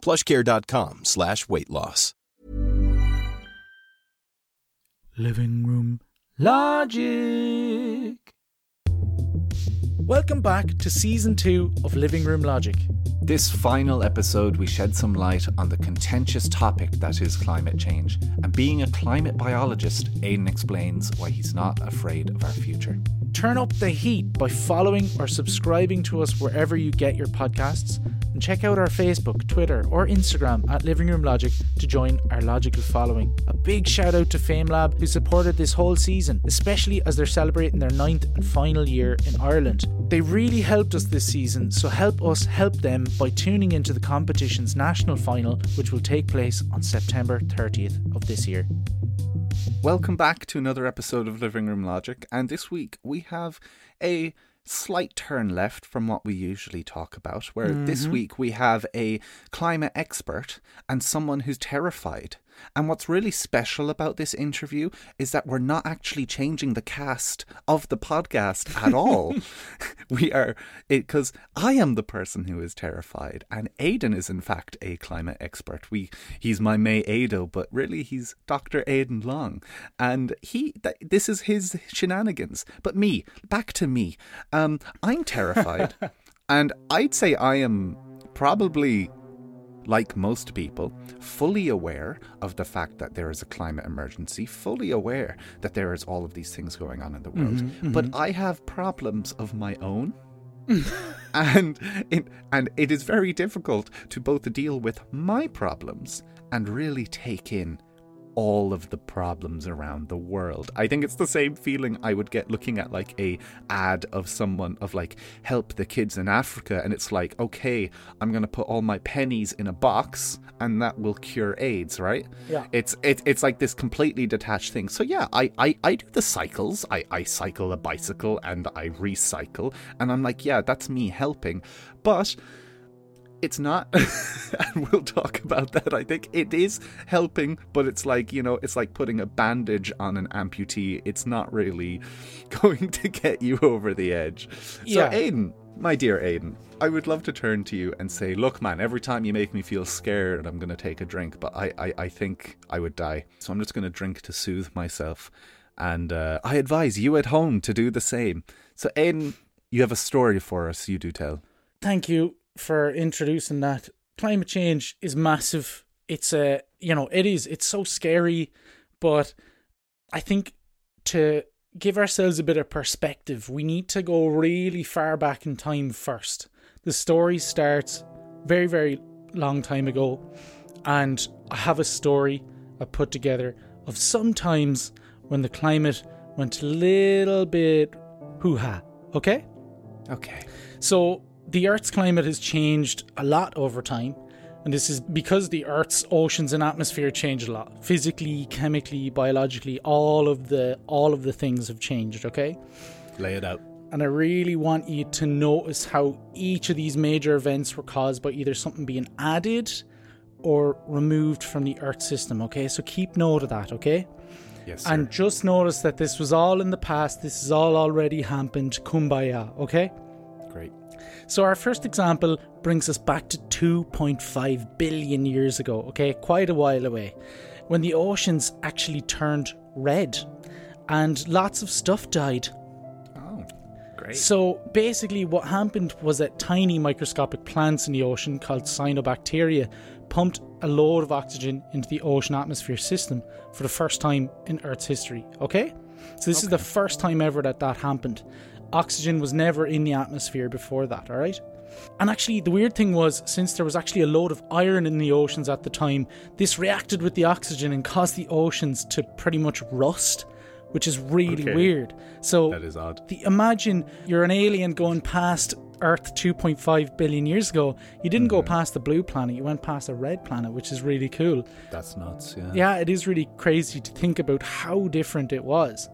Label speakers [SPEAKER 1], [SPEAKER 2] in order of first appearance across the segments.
[SPEAKER 1] plushcare.com slash weight loss.
[SPEAKER 2] Living Room Logic. Welcome back to season two of Living Room Logic.
[SPEAKER 3] This final episode, we shed some light on the contentious topic that is climate change. And being a climate biologist, Aidan explains why he's not afraid of our future.
[SPEAKER 2] Turn up the heat by following or subscribing to us wherever you get your podcasts. And check out our Facebook, Twitter, or Instagram at Living Room Logic to join our logical following. A big shout out to FameLab who supported this whole season, especially as they're celebrating their ninth and final year in Ireland. They really helped us this season, so help us help them by tuning into the competition's national final, which will take place on September 30th of this year.
[SPEAKER 3] Welcome back to another episode of Living Room Logic, and this week we have a slight turn left from what we usually talk about, where this mm-hmm. week we have a climate expert and someone who's terrified. And what's really special about this interview is that we're not actually changing the cast of the podcast at all. we are, because I am the person who is terrified, and Aidan is in fact a climate expert. We He's my May Ado, but really he's Dr. Aidan Long. And he, th- this is his shenanigans. But me, back to me. Um, I'm terrified. and I'd say I am probably like most people, fully aware of the fact that there is a climate emergency, fully aware that there is all of these things going on in the world. Mm-hmm, but mm-hmm. I have problems of my own. and it, and it is very difficult to both deal with my problems and really take in all of the problems around the world. I think it's the same feeling I would get looking at like a ad of someone of like help the kids in Africa and it's like okay, I'm going to put all my pennies in a box and that will cure AIDS, right?
[SPEAKER 2] Yeah.
[SPEAKER 3] It's it, it's like this completely detached thing. So yeah, I I, I do the cycles. I I cycle a bicycle and I recycle and I'm like, yeah, that's me helping. But it's not and we'll talk about that. I think it is helping but it's like you know it's like putting a bandage on an amputee. It's not really going to get you over the edge. So
[SPEAKER 2] Yeah.
[SPEAKER 3] aidan my dear aidan i would love to turn to you and say look man every time you make me feel scared i'm going to take a drink but I, I i think i would die. So i'm just going to drink to soothe myself. And uh, i advise you at home to do the same. So aidan you have a story for us. You do tell.
[SPEAKER 2] Thank you for introducing that. Climate change is massive. It's a, you know, it is. It's so scary, but I think to give ourselves a bit of perspective, we need to go really far back in time first. The story starts very, very long time ago, and I have a story I put together of sometimes when the climate went a little bit hoo ha. Okay?
[SPEAKER 3] okay
[SPEAKER 2] So the Earth's climate has changed a lot over time, and this is because the Earth's oceans and atmosphere changed a lot. Physically, chemically, biologically, all of the all of the things have changed, okay?
[SPEAKER 3] lay it out
[SPEAKER 2] And I really want you to notice how each of these major events were caused by either something being added or removed from the Earth system, okay? So keep note of that, okay?
[SPEAKER 3] Yes, Sir.
[SPEAKER 2] And just notice that this was all in the past, this has all already happened. Kumbaya, okay?
[SPEAKER 3] great.
[SPEAKER 2] So our first example brings us back to 2.5 billion years ago, okay, quite a while away, when the oceans actually turned red and lots of stuff died.
[SPEAKER 3] Oh, great.
[SPEAKER 2] So basically, what happened was that tiny microscopic plants in the ocean called cyanobacteria pumped a load of oxygen into the ocean atmosphere system for the first time in Earth's history. Okay? So this is the first time ever that that happened. Oxygen was never in the atmosphere before that, alright? And actually, the weird thing was, since there was actually a load of iron in the oceans at the time, this reacted with the oxygen and caused the oceans to pretty much rust, which is really
[SPEAKER 3] Okay.
[SPEAKER 2] weird. So
[SPEAKER 3] That is odd.
[SPEAKER 2] the, imagine you're an alien going past Earth 2.5 billion years ago. You didn't go mm-hmm. past the blue planet, you went past a red planet, which is really cool.
[SPEAKER 3] That's nuts. Yeah.
[SPEAKER 2] Yeah, it is really crazy to think about how different it was.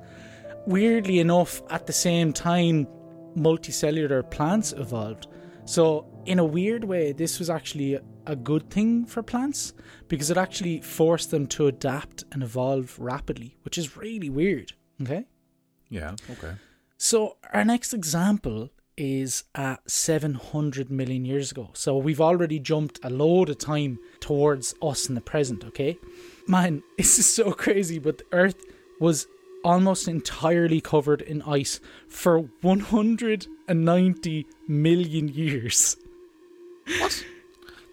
[SPEAKER 2] Weirdly enough, at the same time, multicellular plants evolved. So, in a weird way, this was actually a- good thing for plants because it actually forced them to adapt and evolve rapidly, which is really weird. Okay?
[SPEAKER 3] Yeah. Okay.
[SPEAKER 2] So, our next example is uh, at 700 million years ago. So, we've already jumped a load of time towards us in the present, okay? Man, this is so crazy, but the Earth was almost entirely covered in ice for 190 million years.
[SPEAKER 3] What?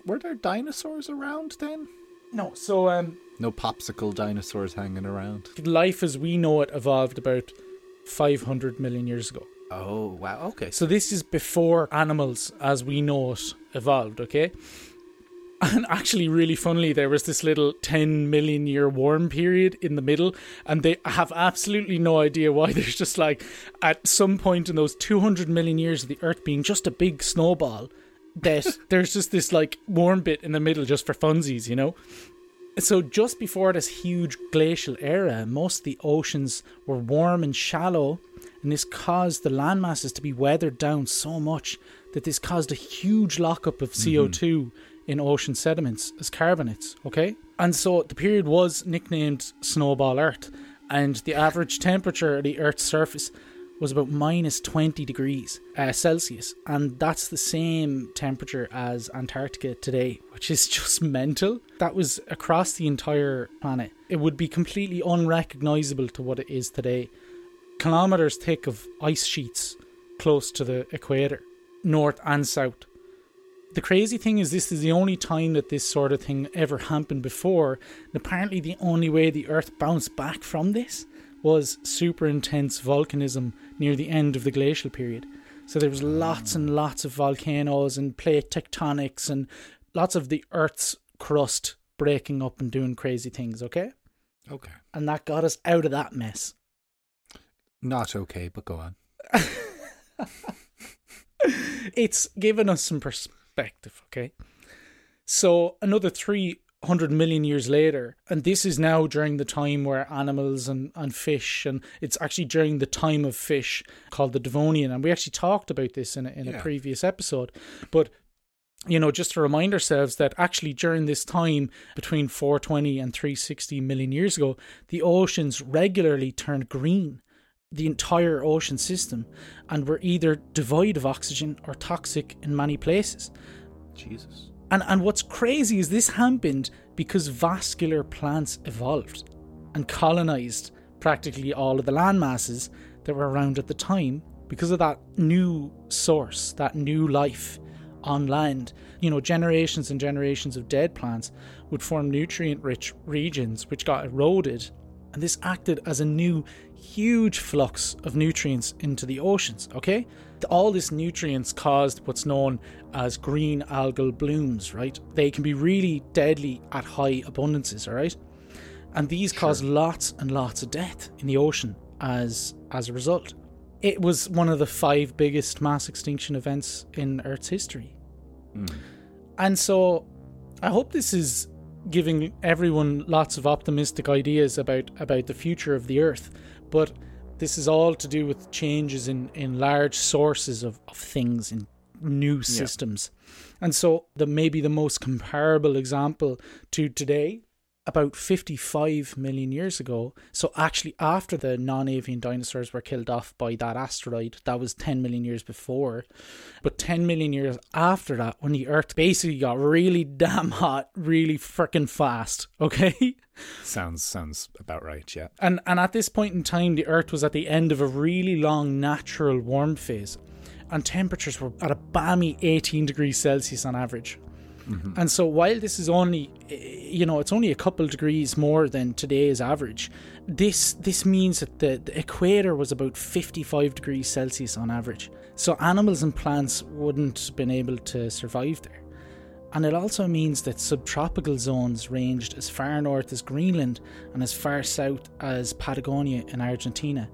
[SPEAKER 3] Were there dinosaurs around then?
[SPEAKER 2] No, so um,
[SPEAKER 3] No popsicle dinosaurs hanging around.
[SPEAKER 2] life as we know it evolved about 500 million years ago.
[SPEAKER 3] Oh wow. Okay.
[SPEAKER 2] So this is before animals as we know it evolved, okay? And actually, really funnily, there was this little 10 million year warm period in the middle, and they have absolutely no idea why. There's just like, at some point in those 200 million years of the Earth being just a big snowball, that there's just this like warm bit in the middle just for funsies, you know? So just before this huge glacial era, most of the oceans were warm and shallow, and this caused the land masses to be weathered down so much that this caused a huge lockup of mm-hmm. CO2 in ocean sediments as carbonates, okay? And so the period was nicknamed Snowball Earth, and the average temperature of the Earth's surface was about minus 20 degrees uh, Celsius, and that's the same temperature as Antarctica today, which is just mental. That was across the entire planet. It would be completely unrecognizable to what it is today. Kilometers thick of ice sheets close to the equator, north and south. The crazy thing is, this is the only time that this sort of thing ever happened before. And apparently, the only way the Earth bounced back from this was super intense volcanism near the end of the glacial period. So there was lots and lots of volcanoes and plate tectonics and lots of the Earth's crust breaking up and doing crazy things, okay?
[SPEAKER 3] Okay.
[SPEAKER 2] And that got us out of that mess.
[SPEAKER 3] Not okay, but go on.
[SPEAKER 2] it's given us some perspective, okay? So another 300 million years later, and this is now during the time where animals and, and fish, and it's actually during the time of fish called the Devonian, and we actually talked about this in a, in a previous episode. But you know, just to remind ourselves that actually during this time between 420 and 360 million years ago, the oceans regularly turned green, the entire ocean system, and were either devoid of oxygen or toxic in many places.
[SPEAKER 3] Jesus.
[SPEAKER 2] And and what's crazy is this happened because vascular plants evolved and colonized practically all of the land masses that were around at the time because of that new source, that new life on land. You know, generations and generations of dead plants would form nutrient rich regions which got eroded and this acted as a new huge flux of nutrients into the oceans okay? All this nutrients caused what's known as green algal blooms right? They can be really deadly at high abundances all right? And these cause lots and lots of death in the ocean as as a result. It was one of the five biggest mass extinction events in earth's history. Hmm. And so I hope this is giving everyone lots of optimistic ideas about, about the future of the Earth. But this is all to do with changes in, in large sources of, of things, in new systems. And so the maybe the most comparable example to today, about 55 million years ago. So actually after the non-avian dinosaurs were killed off by that asteroid, that was 10 million years before. But 10 million years after that, when the Earth basically got really damn hot, really freaking fast, okay?
[SPEAKER 3] Sounds sounds about right. Yeah.
[SPEAKER 2] And and at this point in time, the Earth was at the end of a really long natural warm phase, and temperatures were at a balmy 18 degrees Celsius on average. And so while this is only, eh, you know, it's only a couple degrees more than today's average, this this means that the, the equator was about 55 degrees Celsius on average. So animals and plants wouldn't have been able to survive there. And it also means that subtropical zones ranged as far north as Greenland and as far south as Patagonia in Argentina.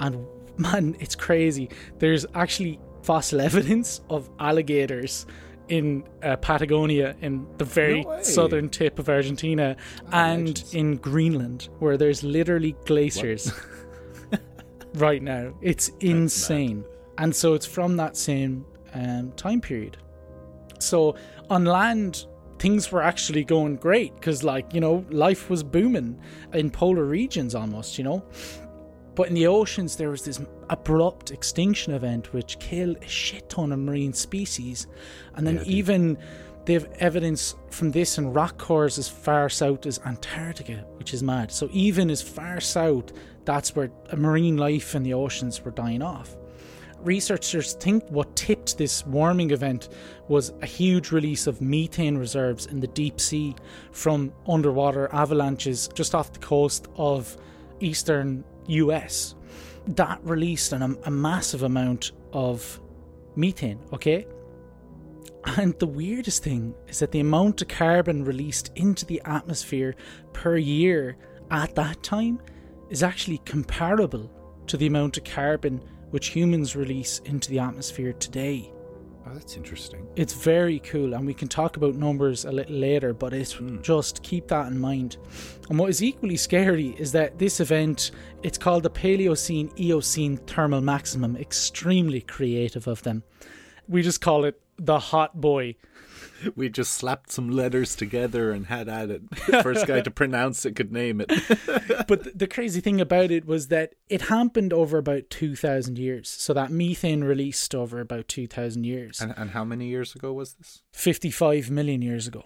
[SPEAKER 2] And man, it's crazy. There's actually fossil evidence of alligators in uh, Patagonia, in the very
[SPEAKER 3] No
[SPEAKER 2] southern tip of Argentina, and
[SPEAKER 3] legends.
[SPEAKER 2] in Greenland, where there's literally glaciers right now. It's insane. And so it's from that same um, time period. So on land, things were actually going great because, like, you know, life was booming in polar regions almost, you know. But in the oceans, there was this abrupt extinction event which killed a shit ton of marine species. And then,
[SPEAKER 3] Yeah,
[SPEAKER 2] even they have evidence from this in rock cores as far south as Antarctica, which is mad. So, even as far south, that's where marine life in the oceans were dying off. Researchers think what tipped this warming event was a huge release of methane reserves in the deep sea from underwater avalanches just off the coast of eastern US. That released an, a massive amount of methane, okay? And the weirdest thing is that the amount of carbon released into the atmosphere per year at that time is actually comparable to the amount of carbon which humans release into the atmosphere today.
[SPEAKER 3] Oh, that's interesting.
[SPEAKER 2] It's very cool, and we can talk about numbers a little later, but it's hmm. just keep that in mind. And what is equally scary is that this event, it's called the Paleocene Eocene Thermal Maximum. Extremely creative of them. We just call it the hot boy.
[SPEAKER 3] We just slapped some letters together and had at it. First guy to pronounce it could name it.
[SPEAKER 2] but the crazy thing about it was that it happened over about 2,000 years. So that methane released over about 2,000 years.
[SPEAKER 3] and, and how many years ago was this?
[SPEAKER 2] 55 million years ago.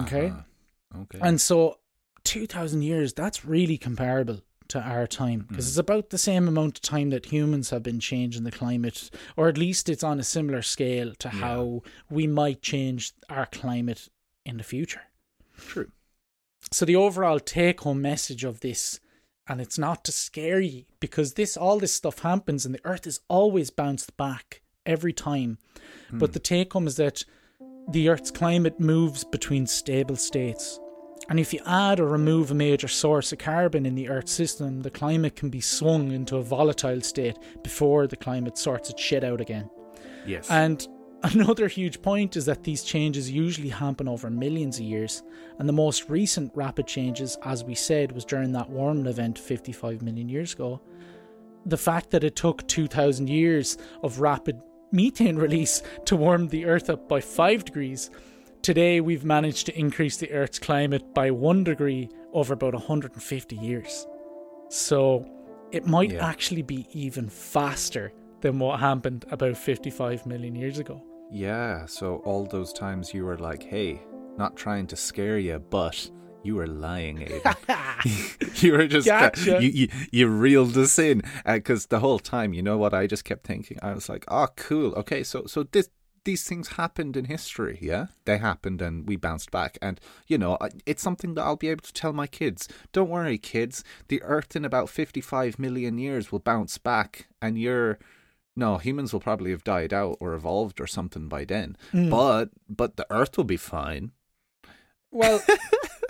[SPEAKER 2] Okay.
[SPEAKER 3] Uh-huh. Okay.
[SPEAKER 2] And so 2,000 years, that's really comparable to our time because mm. it's about the same amount of time that humans have been changing the climate, or at least it's on a similar scale to how we might change our climate in the future.
[SPEAKER 3] True.
[SPEAKER 2] So the overall take home message of this, and it's not to scare you because this all this stuff happens and the earth is always bounced back every time. But hmm. the take home is that the earth's climate moves between stable states. And if you add or remove a major source of carbon in the Earth's system, the climate can be swung into a volatile state before the climate sorts its shit out again.
[SPEAKER 3] Yes.
[SPEAKER 2] And another huge point is that these changes usually happen over millions of years, and the most recent rapid changes, as we said, was during that warming event 55 million years ago. The fact that it took 2,000 years of rapid methane release to warm the Earth up by 5 degrees, today we've managed to increase the Earth's climate by 1 degree over about 150 years. So it might
[SPEAKER 3] Yeah.
[SPEAKER 2] actually be even faster than what happened about 55 million years ago.
[SPEAKER 3] yeah, so all those times you were like, hey, not trying to scare you, but you were lying, Aidan. you were just, uh, you, you, you reeled us in. Because the whole time, you know what I just kept thinking? I was like, oh, cool. Okay, so, so this. These things happened in history, yeah? They happened and we bounced back. And, you know, it's something that I'll be able to tell my kids. Don't worry, kids. The Earth in about 55 million years will bounce back and you're. No, humans will probably have died out or evolved or something by then. Mm. But but the Earth will be fine.
[SPEAKER 2] Well,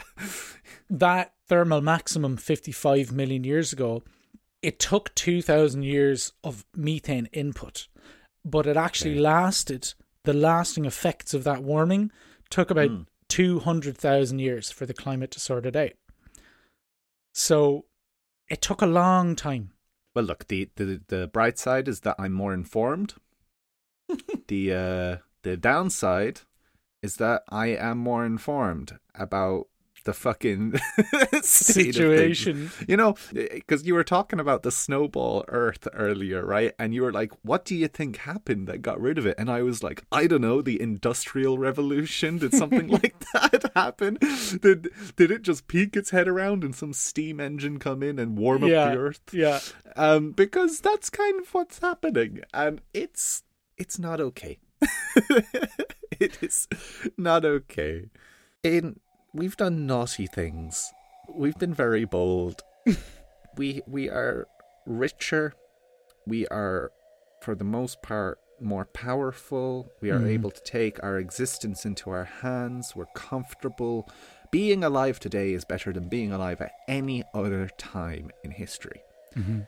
[SPEAKER 2] that thermal maximum 55 million years ago, it took 2,000 years of methane input, but it actually
[SPEAKER 3] Okay.
[SPEAKER 2] lasted, the lasting effects of that warming took about 200,000 years for the climate to sort it out. So it took a long time.
[SPEAKER 3] Well, look, the the, the bright side is that I'm more informed. the uh, the downside is that I am more informed about the fucking state of things.
[SPEAKER 2] Situation.
[SPEAKER 3] You know, because you were talking about the snowball Earth earlier, right? And you were like, "What do you think happened that got rid of it?" And I was like, "I don't know. The Industrial Revolution? Did something like that happen? Did did it just peek its head around and some steam engine come in and warm up
[SPEAKER 2] yeah,
[SPEAKER 3] the Earth?"
[SPEAKER 2] yeah.
[SPEAKER 3] um, because that's kind of what's happening, and it's it's not okay. it is not okay. In we've done naughty things. We've been very bold. we we are richer. We are, for the most part, more powerful. We are mm-hmm. able to take our existence into our hands. We're comfortable. Being alive today is better than being alive at any other time in history. Mm-hmm.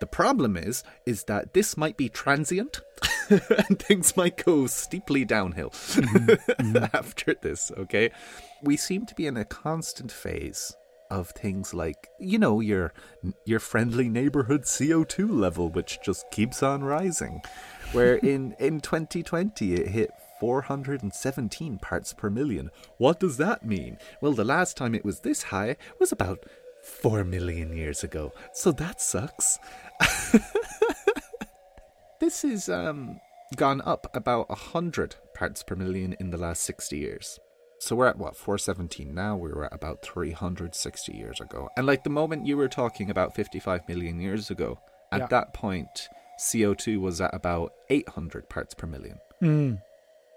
[SPEAKER 3] The problem is, is that this might be transient, and things might go steeply downhill after this. Okay, we seem to be in a constant phase of things like you know your your friendly neighborhood CO2 level, which just keeps on rising. Where in in 2020 it hit 417 parts per million. What does that mean? Well, the last time it was this high was about 4 million years ago. So that sucks. this has um, gone up about 100 parts per million in the last 60 years. So we're at what, 417 now? We were at about 360 years ago. And like the moment you were talking about 55 million years ago, at
[SPEAKER 2] Yeah.
[SPEAKER 3] that point, CO2 was at about 800 parts per million.
[SPEAKER 2] Mm.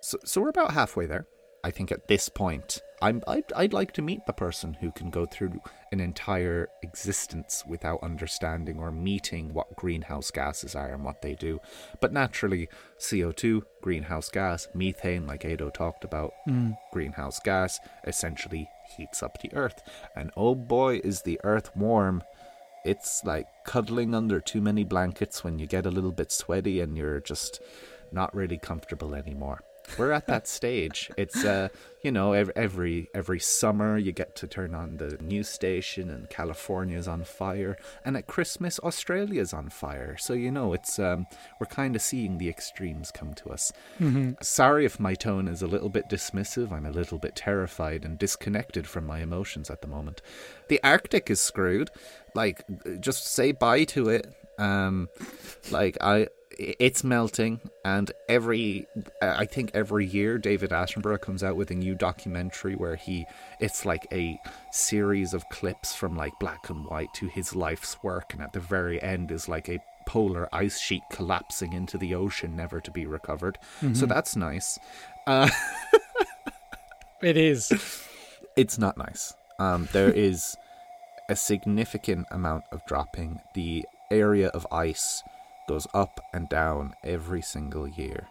[SPEAKER 3] So, so we're about halfway there. I think at this point, I'm I'd, I'd like to meet the person who can go through an entire existence without understanding or meeting what greenhouse gases are and what they do. But naturally, CO2, greenhouse gas, methane, like Ado talked about, hmm. greenhouse gas essentially heats up the earth. And oh boy, is the earth warm. It's like cuddling under too many blankets when you get a little bit sweaty and you're just not really comfortable anymore. We're at that stage. It's uh, you know, every, every every summer you get to turn on the news station and California's on fire, and at Christmas Australia's on fire. So you know, it's um, we're kind of seeing the extremes come to us. Sorry if my tone is a little bit dismissive. I'm a little bit terrified and disconnected from my emotions at the moment. The Arctic is screwed. Like, just say bye to it. Um, like I, it's melting, and every I think every year David Attenborough comes out with a new documentary where he it's like a series of clips from like black and white to his life's work, and at the very end is like a polar ice sheet collapsing into the ocean, never to be recovered. So that's nice. Uh,
[SPEAKER 2] It is.
[SPEAKER 3] it's not nice. Um, there is a significant amount of dropping. The area of ice goes up and down every single year,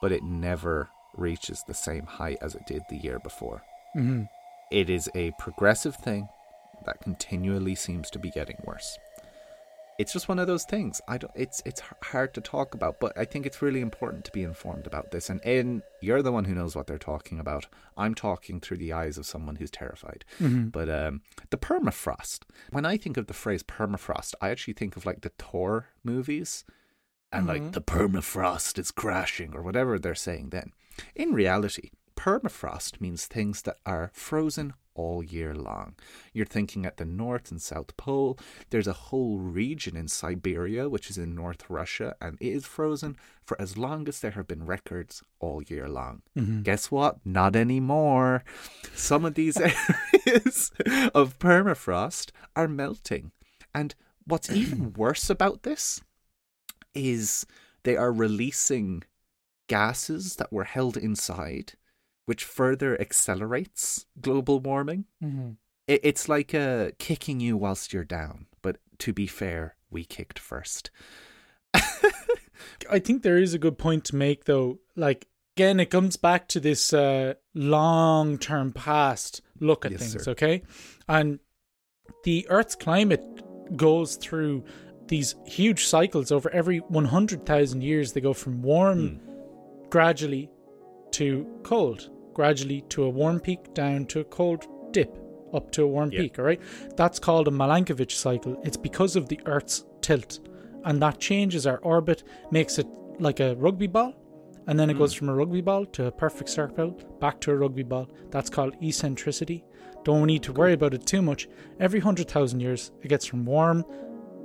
[SPEAKER 3] but it never reaches the same height as it did the year before.
[SPEAKER 2] hmm
[SPEAKER 3] It is a progressive thing that continually seems to be getting worse. It's just one of those things. I don't. It's it's hard to talk about, but I think it's really important to be informed about this. And in you're the one who knows what they're talking about. I'm talking through the eyes of someone who's terrified. But um, the permafrost. When I think of the phrase permafrost, I actually think of like the Thor movies, and like the permafrost is crashing or whatever they're saying. Then, in reality, permafrost means things that are frozen all year long. You're thinking at the North and South Pole. There's a whole region in Siberia, which is in North Russia, and it is frozen for as long as there have been records all year long. Mm-hmm. Guess what? Not anymore. Some of these areas of permafrost are melting. And what's even worse about this is they are releasing gases that were held inside, which further accelerates global warming.
[SPEAKER 2] hmm
[SPEAKER 3] It, it's like uh, kicking you whilst you're down. But to be fair, we kicked first.
[SPEAKER 2] I think there is a good point to make, though. Like, again, it comes back to this uh, long term past look at
[SPEAKER 3] Yes,
[SPEAKER 2] things,
[SPEAKER 3] sir.
[SPEAKER 2] okay? And the Earth's climate goes through these huge cycles over every 100,000 years. They go from warm gradually to cold, gradually to a warm peak, down to a cold dip, up to a warm
[SPEAKER 3] Yeah.
[SPEAKER 2] peak, all right? That's called a Milankovitch cycle. It's because of the Earth's tilt. And that changes our orbit, makes it like a rugby ball, and then it goes from a rugby ball to a perfect circle, back to a rugby ball. That's called eccentricity. Don't need to worry about it too much. Every 100,000 years, it gets from warm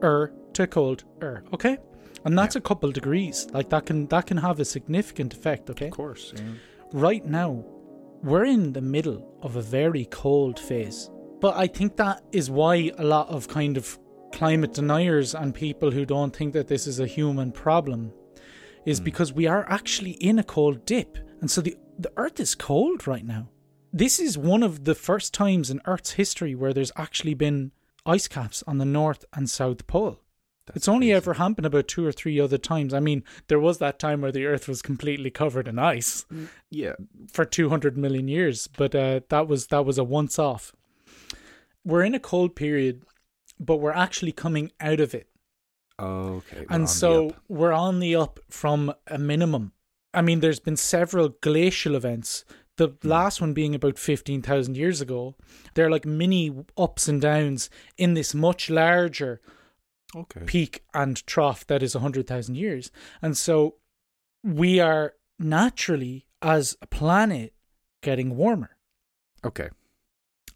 [SPEAKER 2] er to cold er, okay? And that's a couple degrees. Like that can that can have a significant effect, okay?
[SPEAKER 3] Of course. Yeah.
[SPEAKER 2] right now, we're in the middle of a very cold phase. But I think that is why a lot of kind of climate deniers and people who don't think that this is a human problem is hmm. because we are actually in a cold dip. And so the, the earth is cold right now. This is one of the first times in Earth's history where there's actually been ice caps on the North and South Pole.
[SPEAKER 3] That's
[SPEAKER 2] it's only
[SPEAKER 3] crazy.
[SPEAKER 2] ever happened about two or three other times. I mean, there was that time where the Earth was completely covered in ice
[SPEAKER 3] Yeah.
[SPEAKER 2] for 200 million years, but uh, that was that was a once off. We're in a cold period, but we're actually coming out of it.
[SPEAKER 3] Okay.
[SPEAKER 2] and so we're on the up from a minimum. I mean, there's been several glacial events. The
[SPEAKER 3] Hmm.
[SPEAKER 2] last one being about 15,000 years ago. They're like mini ups and downs in this much larger
[SPEAKER 3] Okay.
[SPEAKER 2] peak and trough that is 100,000 years. And so we are naturally, as a planet, getting warmer.
[SPEAKER 3] Okay.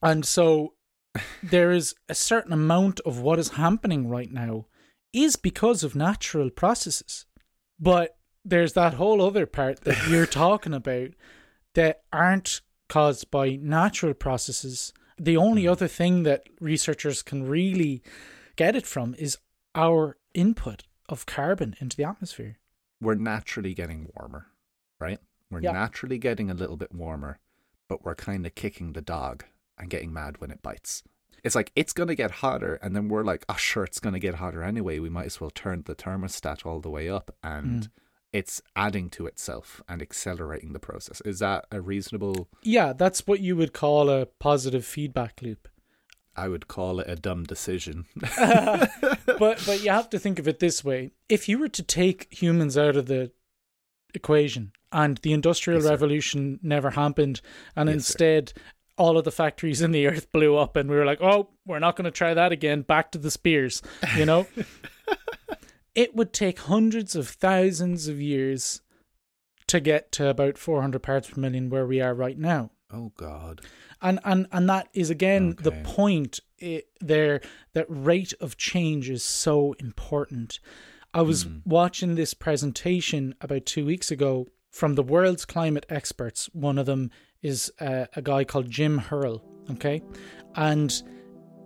[SPEAKER 2] And so there is a certain amount of what is happening right now is because of natural processes. But there's that whole other part that you're talking about that aren't caused by natural processes. The only hmm. other thing that researchers can really get it from is our input of carbon into the atmosphere.
[SPEAKER 3] We're naturally getting warmer, right? We're
[SPEAKER 2] Yeah.
[SPEAKER 3] naturally getting a little bit warmer, but we're kind of kicking the dog and getting mad when it bites. It's like it's going to get hotter, and then we're like, oh, sure, it's going to get hotter anyway. We might as well turn the thermostat all the way up, and
[SPEAKER 2] Mm.
[SPEAKER 3] it's adding to itself and accelerating the process. Is that a reasonable?
[SPEAKER 2] Yeah, that's what you would call a positive feedback loop.
[SPEAKER 3] I would call it a dumb decision.
[SPEAKER 2] but but you have to think of it this way: if you were to take humans out of the equation and the industrial
[SPEAKER 3] Yes, sir.
[SPEAKER 2] revolution never happened, and
[SPEAKER 3] Yes, sir.
[SPEAKER 2] instead all of the factories in the earth blew up, and we were like, oh, we're not going to try that again. Back to the spears, you know. it would take hundreds of thousands of years to get to about 400 parts per million where we are right now
[SPEAKER 3] oh God.
[SPEAKER 2] and and and that is again the point i there that rate of change is so important. I was
[SPEAKER 3] Hmm.
[SPEAKER 2] watching this presentation about two weeks ago from the world's climate experts. One of them is uh, a guy called jim hurrell okay? And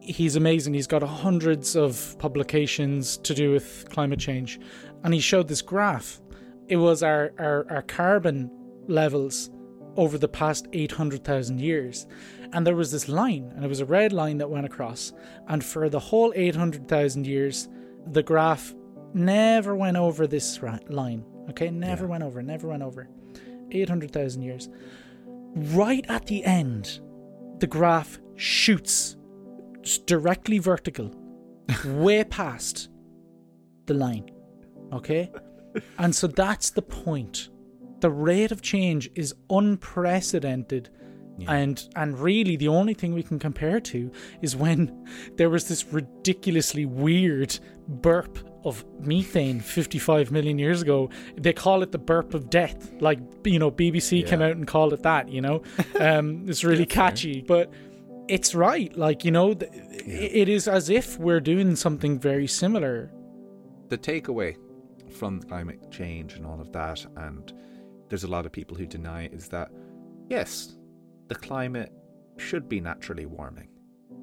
[SPEAKER 2] he's amazing. He's got hundreds of publications to do with climate change. And he showed this graph. It was our our, our carbon levels over the past 800,000 years. And there was this line, and it was a red line that went across. And for the whole 800,000 years, the graph never went over this line. Okay, never
[SPEAKER 3] Yeah.
[SPEAKER 2] went over, never went over. 800,000 years. Right at the end, the graph shoots directly vertical, way past the line. Okay? And so that's the point. The rate of change is unprecedented.
[SPEAKER 3] Yeah.
[SPEAKER 2] And and really the only thing we can compare to is when there was this ridiculously weird burp of methane 55 million years ago. They call it the burp of death. Like you know, BBC came out and called it that, you know. Um it's really
[SPEAKER 3] Yeah, fair.
[SPEAKER 2] catchy, but it's right. Like, you know, th- it is as if we're doing something very similar.
[SPEAKER 3] the takeaway from climate change and all of that, and there's a lot of people who deny it, is that yes, the climate should be naturally warming,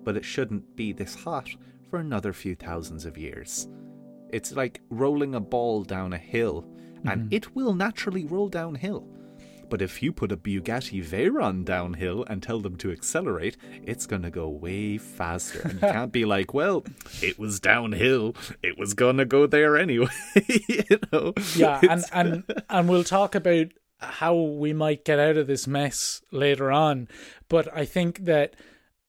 [SPEAKER 3] but it shouldn't be this hot for another few thousands of years. It's like rolling a ball down a hill, and
[SPEAKER 2] Mhm.
[SPEAKER 3] it will naturally roll downhill. But if you put a Bugatti Veyron downhill and tell them to accelerate, it's going to go way faster. And you can't be like, well, it was downhill. It was going to go there anyway. you know?
[SPEAKER 2] yeah and and and we'll talk about how we might get out of this mess later on but i think that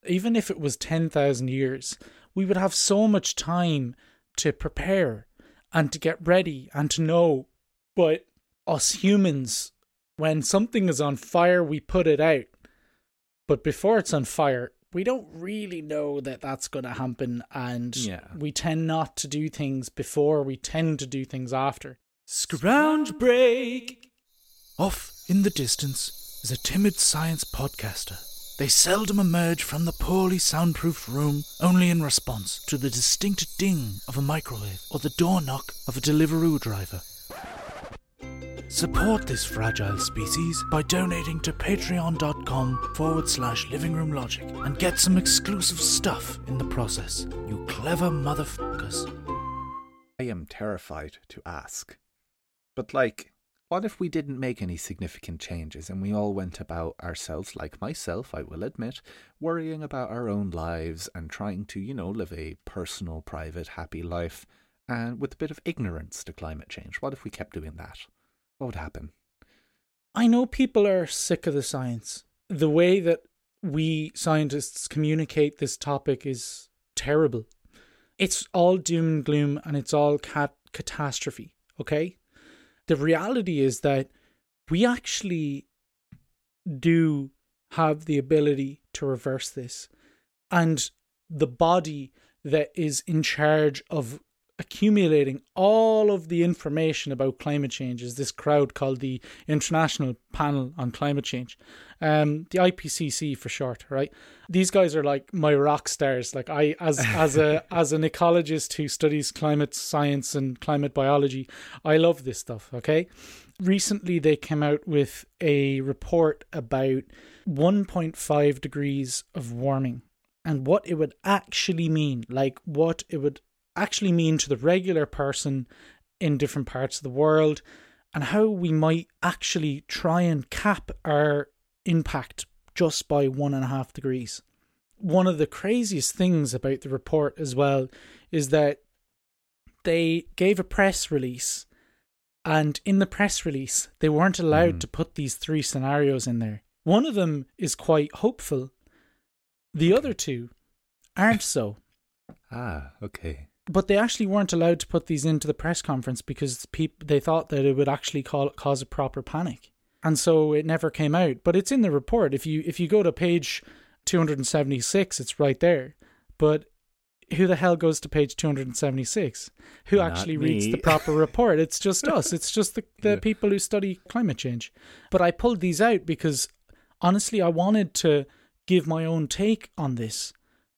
[SPEAKER 2] even if it was 10,000 years we would have so much time to prepare and to get ready and to know but us humans when something is on fire we put it out but before it's on fire we don't really know that that's going to happen and
[SPEAKER 3] Yeah.
[SPEAKER 2] we tend not to do things before we tend to do things after Scrounge break. Off in the distance is a timid science podcaster. They seldom emerge from the poorly soundproofed room only in response to the distinct ding of a microwave or the door knock of a Deliveroo driver. Support this fragile species by donating to patreon.com forward slash living room logic and get some exclusive stuff in the process. You clever motherfuckers.
[SPEAKER 3] I am terrified to ask. But, like, what if we didn't make any significant changes and we all went about ourselves, like myself, I will admit, worrying about our own lives and trying to, you know, live a personal, private, happy life? and with a bit of ignorance to climate change? What if we kept doing that? What would happen?
[SPEAKER 2] I know people are sick of the science. The way that we scientists communicate this topic is terrible. It's all doom and gloom and it's all cat- catastrophe, okay? The reality is that we actually do have the ability to reverse this. And the body that is in charge of accumulating all of the information about climate change is this crowd called the International Panel on Climate Change, um, the IPCC for short. Right? These guys are like my rock stars. Like I, as as a as an ecologist who studies climate science and climate biology, I love this stuff. Okay. Recently, they came out with a report about 1.5 degrees of warming and what it would actually mean, like what it would actually mean to the regular person in different parts of the world, and how we might actually try and cap our impact just by one and a half degrees. One of the craziest things about the report as well is that they gave a press release, and in the press release, they weren't allowed mm. to put these three scenarios in there. One of them is quite hopeful, the other two aren't so.
[SPEAKER 3] Ah, okay
[SPEAKER 2] but they actually weren't allowed to put these into the press conference because people they thought that it would actually call, cause a proper panic, and so it never came out. But it's in the report. If you if you go to page two hundred and seventy six, it's right there. But who the hell goes to page 276 who Not actually me. reads the proper report it's just us it's just the, the people who study climate change but i pulled these out because honestly i wanted to give my own take on this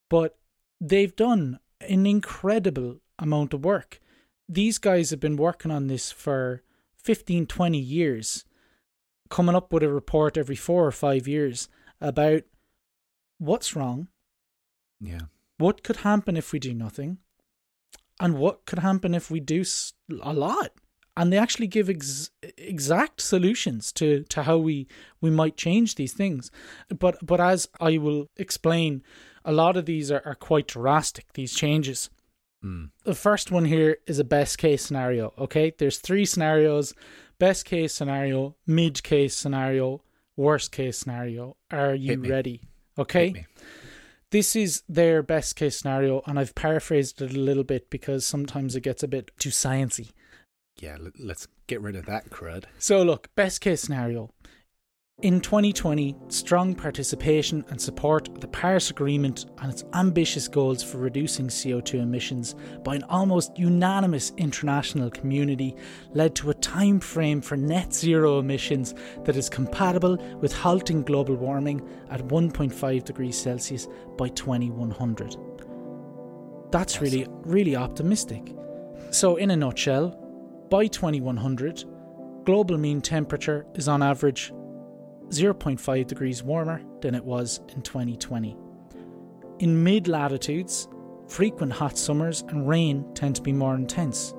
[SPEAKER 2] but they've done an incredible amount of work. These guys have been working on this for 15, 20 years, coming up with a report every four or five years about what's wrong.
[SPEAKER 3] Yeah.
[SPEAKER 2] What could happen if we do nothing? And what could happen if we do a lot? And they actually give ex- exact solutions to, to how we, we might change these things. But but as I will explain a lot of these are, are quite drastic, these changes. Mm. The first one here is a best case scenario. Okay, there's three scenarios best case scenario, mid case scenario, worst case scenario. Are you ready? Okay. This is their best case scenario, and I've paraphrased it a little bit because sometimes it gets a bit too sciency.
[SPEAKER 3] Yeah, let's get rid of that crud.
[SPEAKER 2] So, look, best case scenario in 2020, strong participation and support of the Paris Agreement and its ambitious goals for reducing CO2 emissions by an almost unanimous international community led to a time frame for net zero emissions that is compatible with halting global warming at 1.5 degrees Celsius by 2100. That's really really optimistic. So in a nutshell, by 2100, global mean temperature is on average 0.5 degrees warmer than it was in 2020. In mid latitudes, frequent hot summers and rain tend to be more intense.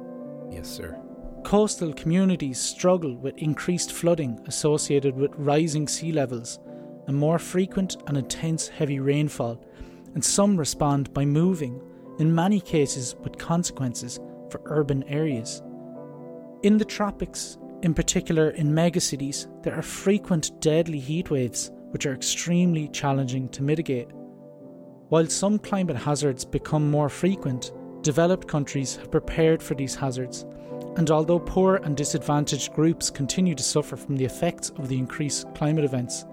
[SPEAKER 3] Yes, sir.
[SPEAKER 2] Coastal communities struggle with increased flooding associated with rising sea levels and more frequent and intense heavy rainfall, and some respond by moving, in many cases with consequences for urban areas. In the tropics, in particular, in megacities, there are frequent deadly heat waves which are extremely challenging to mitigate. While some climate hazards become more frequent, developed countries have prepared for these hazards, and although poor and disadvantaged groups continue to suffer from the effects of the increased climate events,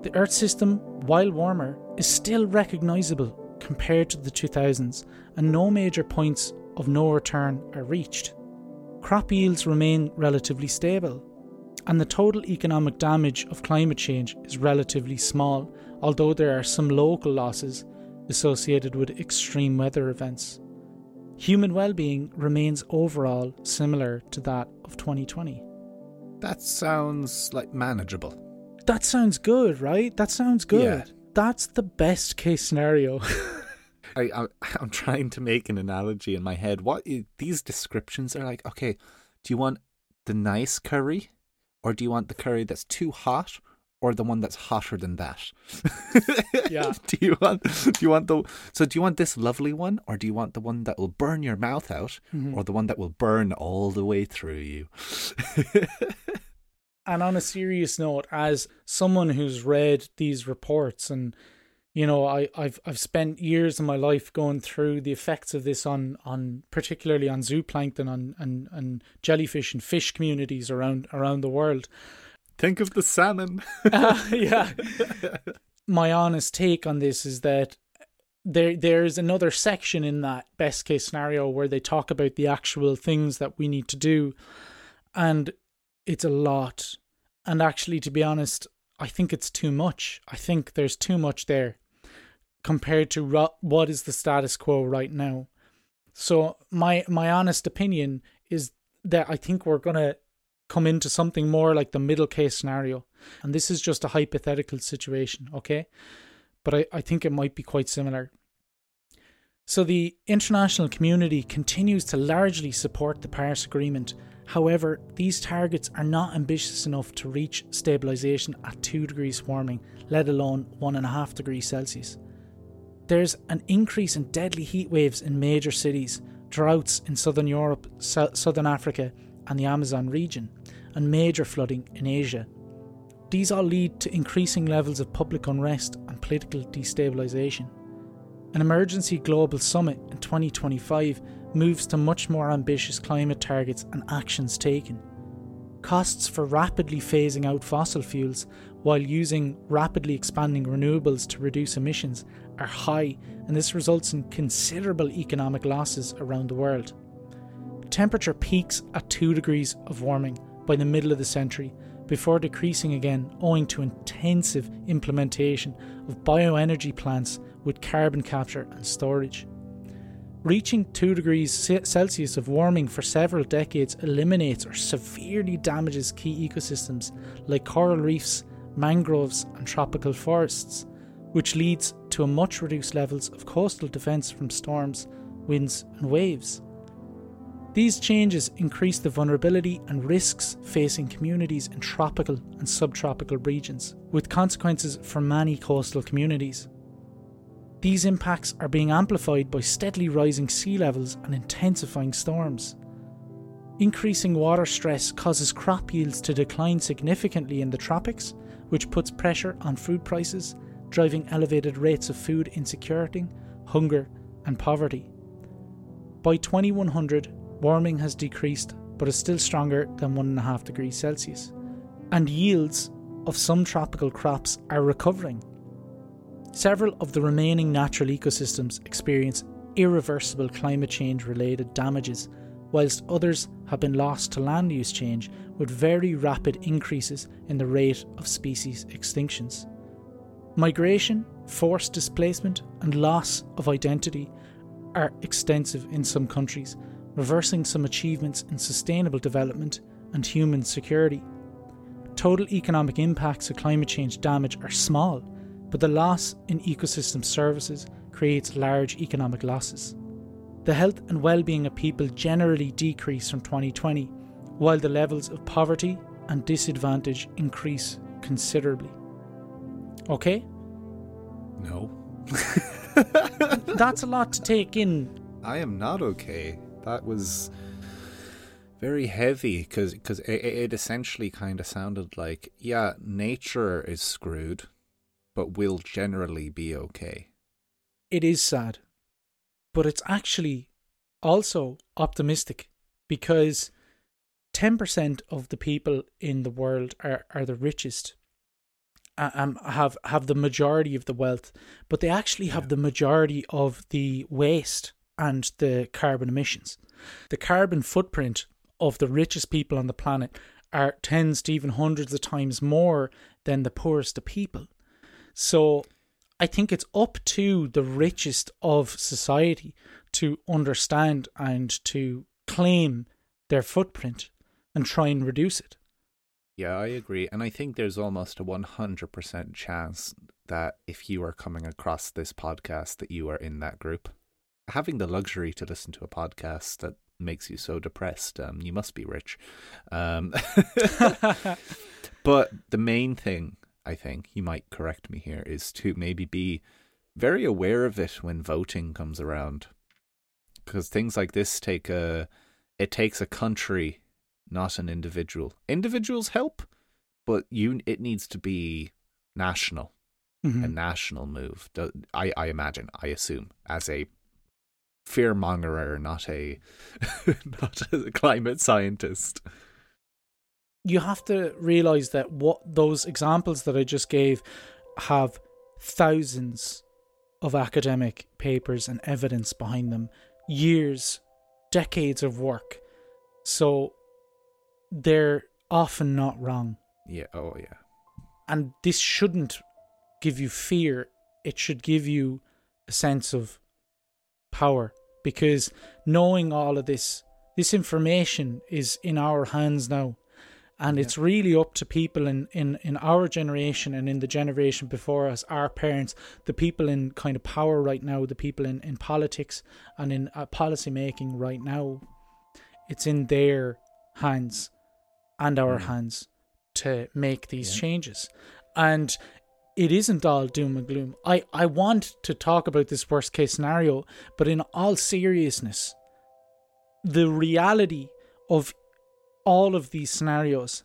[SPEAKER 2] the Earth system, while warmer, is still recognisable compared to the 2000s, and no major points of no return are reached crop yields remain relatively stable, and the total economic damage of climate change is relatively small, although there are some local losses associated with extreme weather events. Human well-being remains overall similar to that of 2020.
[SPEAKER 3] That sounds like manageable.
[SPEAKER 2] That sounds good, right? That sounds good. Yeah. That's the best case scenario.
[SPEAKER 3] I, I I'm trying to make an analogy in my head. What these descriptions are like? Okay, do you want the nice curry, or do you want the curry that's too hot, or the one that's hotter than that?
[SPEAKER 2] Yeah.
[SPEAKER 3] do you want do you want the so do you want this lovely one or do you want the one that will burn your mouth out
[SPEAKER 2] Mm-hmm.
[SPEAKER 3] or the one that will burn all the way through you?
[SPEAKER 2] And on a serious note, as someone who's read these reports and you know, I, I've I've spent years of my life going through the effects of this on, on particularly on zooplankton on and, and jellyfish and fish communities around around the world.
[SPEAKER 3] Think of the salmon.
[SPEAKER 2] Uh, yeah. My honest take on this is that there there's another section in that best case scenario where they talk about the actual things that we need to do and it's a lot and actually to be honest i think it's too much i think there's too much there compared to ro- what is the status quo right now so my my honest opinion is that i think we're to come into something more like the middle case scenario and this is just a hypothetical situation okay but I, I think it might be quite similar. So, the international community continues to largely support the Paris Agreement. However, these targets are not ambitious enough to reach stabilisation at 2 degrees warming, let alone 1.5 degrees Celsius. There's an increase in deadly heat waves in major cities, droughts in southern Europe, Sou- southern Africa, and the Amazon region, and major flooding in Asia. These all lead to increasing levels of public unrest and political destabilisation. An emergency global summit in 2025 moves to much more ambitious climate targets and actions taken. Costs for rapidly phasing out fossil fuels while using rapidly expanding renewables to reduce emissions are high, and this results in considerable economic losses around the world. Temperature peaks at 2 degrees of warming by the middle of the century before decreasing again owing to intensive implementation of bioenergy plants with carbon capture and storage. Reaching 2 degrees Celsius of warming for several decades eliminates or severely damages key ecosystems like coral reefs, mangroves, and tropical forests, which leads to a much reduced levels of coastal defence from storms, winds, and waves. These changes increase the vulnerability and risks facing communities in tropical and subtropical regions, with consequences for many coastal communities. These impacts are being amplified by steadily rising sea levels and intensifying storms. Increasing water stress causes crop yields to decline significantly in the tropics, which puts pressure on food prices, driving elevated rates of food insecurity, hunger, and poverty. By 2100, warming has decreased but is still stronger than 1.5 degrees Celsius, and yields of some tropical crops are recovering. Several of the remaining natural ecosystems experience irreversible climate change related damages, whilst others have been lost to land use change with very rapid increases in the rate of species extinctions. Migration, forced displacement, and loss of identity are extensive in some countries, reversing some achievements in sustainable development and human security. Total economic impacts of climate change damage are small, but the loss in ecosystem services creates large economic losses. The health and well-being of people generally decrease from 2020, while the levels of poverty and disadvantage increase considerably. Okay?
[SPEAKER 3] No.
[SPEAKER 2] That's a lot to take in.
[SPEAKER 3] I am not okay. That was very heavy because it, it essentially kind of sounded like, yeah, nature is screwed, but we'll generally be okay.
[SPEAKER 2] It is sad, but it's actually also optimistic because 10% of the people in the world are, are the richest and have have the majority of the wealth, but they actually have
[SPEAKER 3] Yeah.
[SPEAKER 2] the majority of the waste and the carbon emissions. The carbon footprint of the richest people on the planet are tens to even hundreds of times more than the poorest of people. So I think it's up to the richest of society to understand and to claim their footprint and try and reduce it.
[SPEAKER 3] Yeah, I agree. And I think there's almost a 100% chance that if you are coming across this podcast, that you are in that group. Having the luxury to listen to a podcast that makes you so depressed, um, you must be rich. Um, but the main thing I think, you might correct me here, is to maybe be very aware of it when voting comes around. Because things like this take a it takes a country, not an individual. Individuals help, but you it needs to be national.
[SPEAKER 2] Mhm.
[SPEAKER 3] A national move. I, I imagine, I assume, as a fear fearmongerer, not a not a climate scientist.
[SPEAKER 2] You have to realize that what those examples that I just gave have thousands of academic papers and evidence behind them, years, decades of work. So they're often not wrong.
[SPEAKER 3] Yeah, oh yeah.
[SPEAKER 2] And this shouldn't give you fear, it should give you a sense of power because knowing all of this, this information is in our hands now. And
[SPEAKER 3] Yeah.
[SPEAKER 2] it's really up to people in, in, in our generation and in the generation before us, our parents, the people in kind of power right now, the people in, in politics and in uh, policy making right now. It's in their hands and our
[SPEAKER 3] Mm.
[SPEAKER 2] hands to make these
[SPEAKER 3] Yeah.
[SPEAKER 2] changes. And it isn't all doom and gloom. I, I want to talk about this worst case scenario, but in all seriousness, the reality of all of these scenarios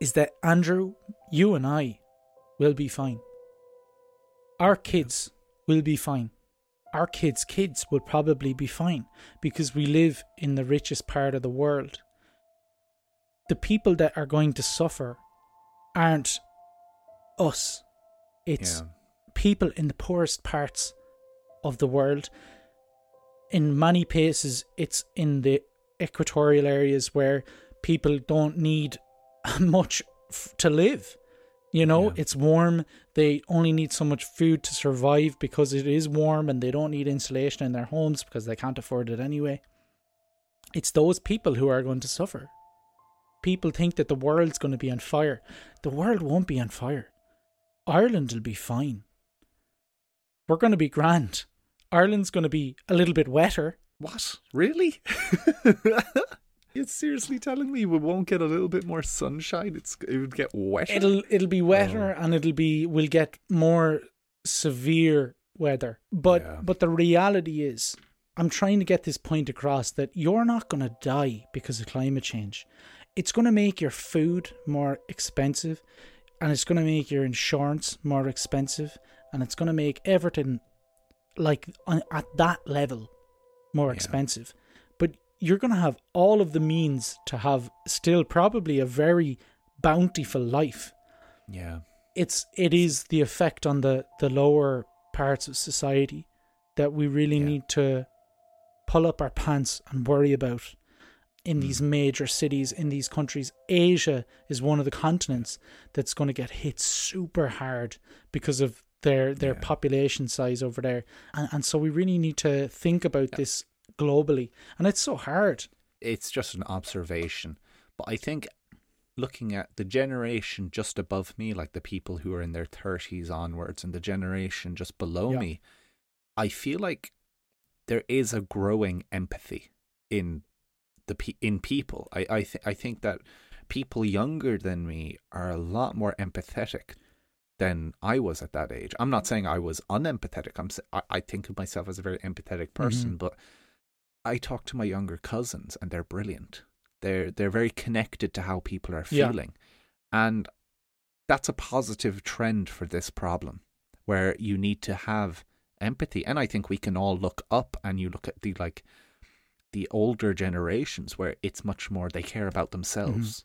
[SPEAKER 2] is that Andrew, you and I will be fine. Our kids will be fine. Our kids' kids will probably be fine because we live in the richest part of the world. The people that are going to suffer aren't us, it's
[SPEAKER 3] yeah.
[SPEAKER 2] people in the poorest parts of the world. In many places, it's in the equatorial areas where people don't need much f- to live. You know,
[SPEAKER 3] Yeah.
[SPEAKER 2] it's warm. They only need so much food to survive because it is warm and they don't need insulation in their homes because they can't afford it anyway. It's those people who are going to suffer. People think that the world's going to be on fire. The world won't be on fire. Ireland will be fine. We're going to be grand. Ireland's going to be a little bit wetter.
[SPEAKER 3] What? Really? You're seriously telling me we won't get a little bit more sunshine? It's it would get wetter.
[SPEAKER 2] It'll it'll be wetter oh. and it'll be we'll get more severe weather. But
[SPEAKER 3] Yeah.
[SPEAKER 2] but the reality is I'm trying to get this point across that you're not going to die because of climate change. It's going to make your food more expensive and it's going to make your insurance more expensive and it's going to make everything like on, at that level more
[SPEAKER 3] Yeah.
[SPEAKER 2] expensive. But you're going to have all of the means to have still probably a very bountiful life.
[SPEAKER 3] yeah.
[SPEAKER 2] It's it is the effect on the the lower parts of society that we really
[SPEAKER 3] Yeah.
[SPEAKER 2] need to pull up our pants and worry about in
[SPEAKER 3] Mm.
[SPEAKER 2] these major cities in these countries asia is one of the continents that's going to get hit super hard because of their their
[SPEAKER 3] Yeah.
[SPEAKER 2] population size over there and, and so we really need to think about this globally and it's so hard
[SPEAKER 3] It's just an observation. But I think looking at the generation just above me, like the people who are in their 30s onwards, and the generation just below
[SPEAKER 2] Yeah.
[SPEAKER 3] me, I feel like there is a growing empathy in the pe- in people. I I, th- I think that people younger than me are a lot more empathetic than I was at that age. I'm not saying I was unempathetic. I'm I, I think of myself as a very empathetic mm-hmm. person, but I talk to my younger cousins and they're brilliant. They're they're very connected to how people are
[SPEAKER 2] Yeah.
[SPEAKER 3] feeling. And that's a positive trend for this problem where you need to have empathy. And I think we can all look up and you look at the like the older generations where it's much more they care about mm-hmm. themselves.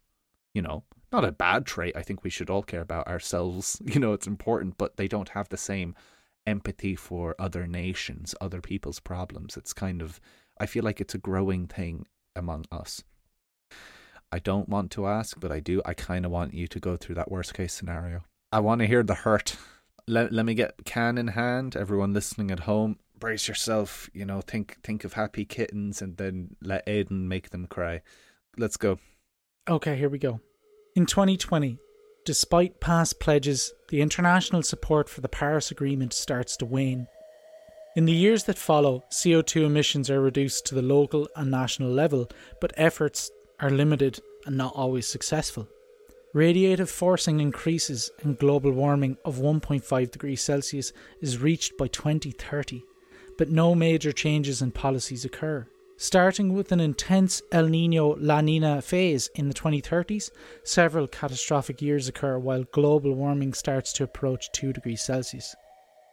[SPEAKER 3] You know, not a bad trait. I think we should all care about ourselves. You know, it's important, but they don't have the same empathy for other nations, other people's problems. It's kind of I feel like it's a growing thing among us. I don't want to ask, but I do. I kind of want you to go through that worst case scenario. I want to hear the hurt. Let, let me get can in hand. Everyone listening at home, brace yourself. You know, think think of happy kittens, and then let Aidan make them cry. Let's go.
[SPEAKER 2] Okay, here we go. In 2020, despite past pledges, the international support for the Paris Agreement starts to wane. In the years that follow, CO2 emissions are reduced to the local and national level, but efforts are limited and not always successful. Radiative forcing increases and global warming of 1.5 degrees Celsius is reached by 2030, but no major changes in policies occur. Starting with an intense El Nino La Nina phase in the 2030s, several catastrophic years occur while global warming starts to approach 2 degrees Celsius.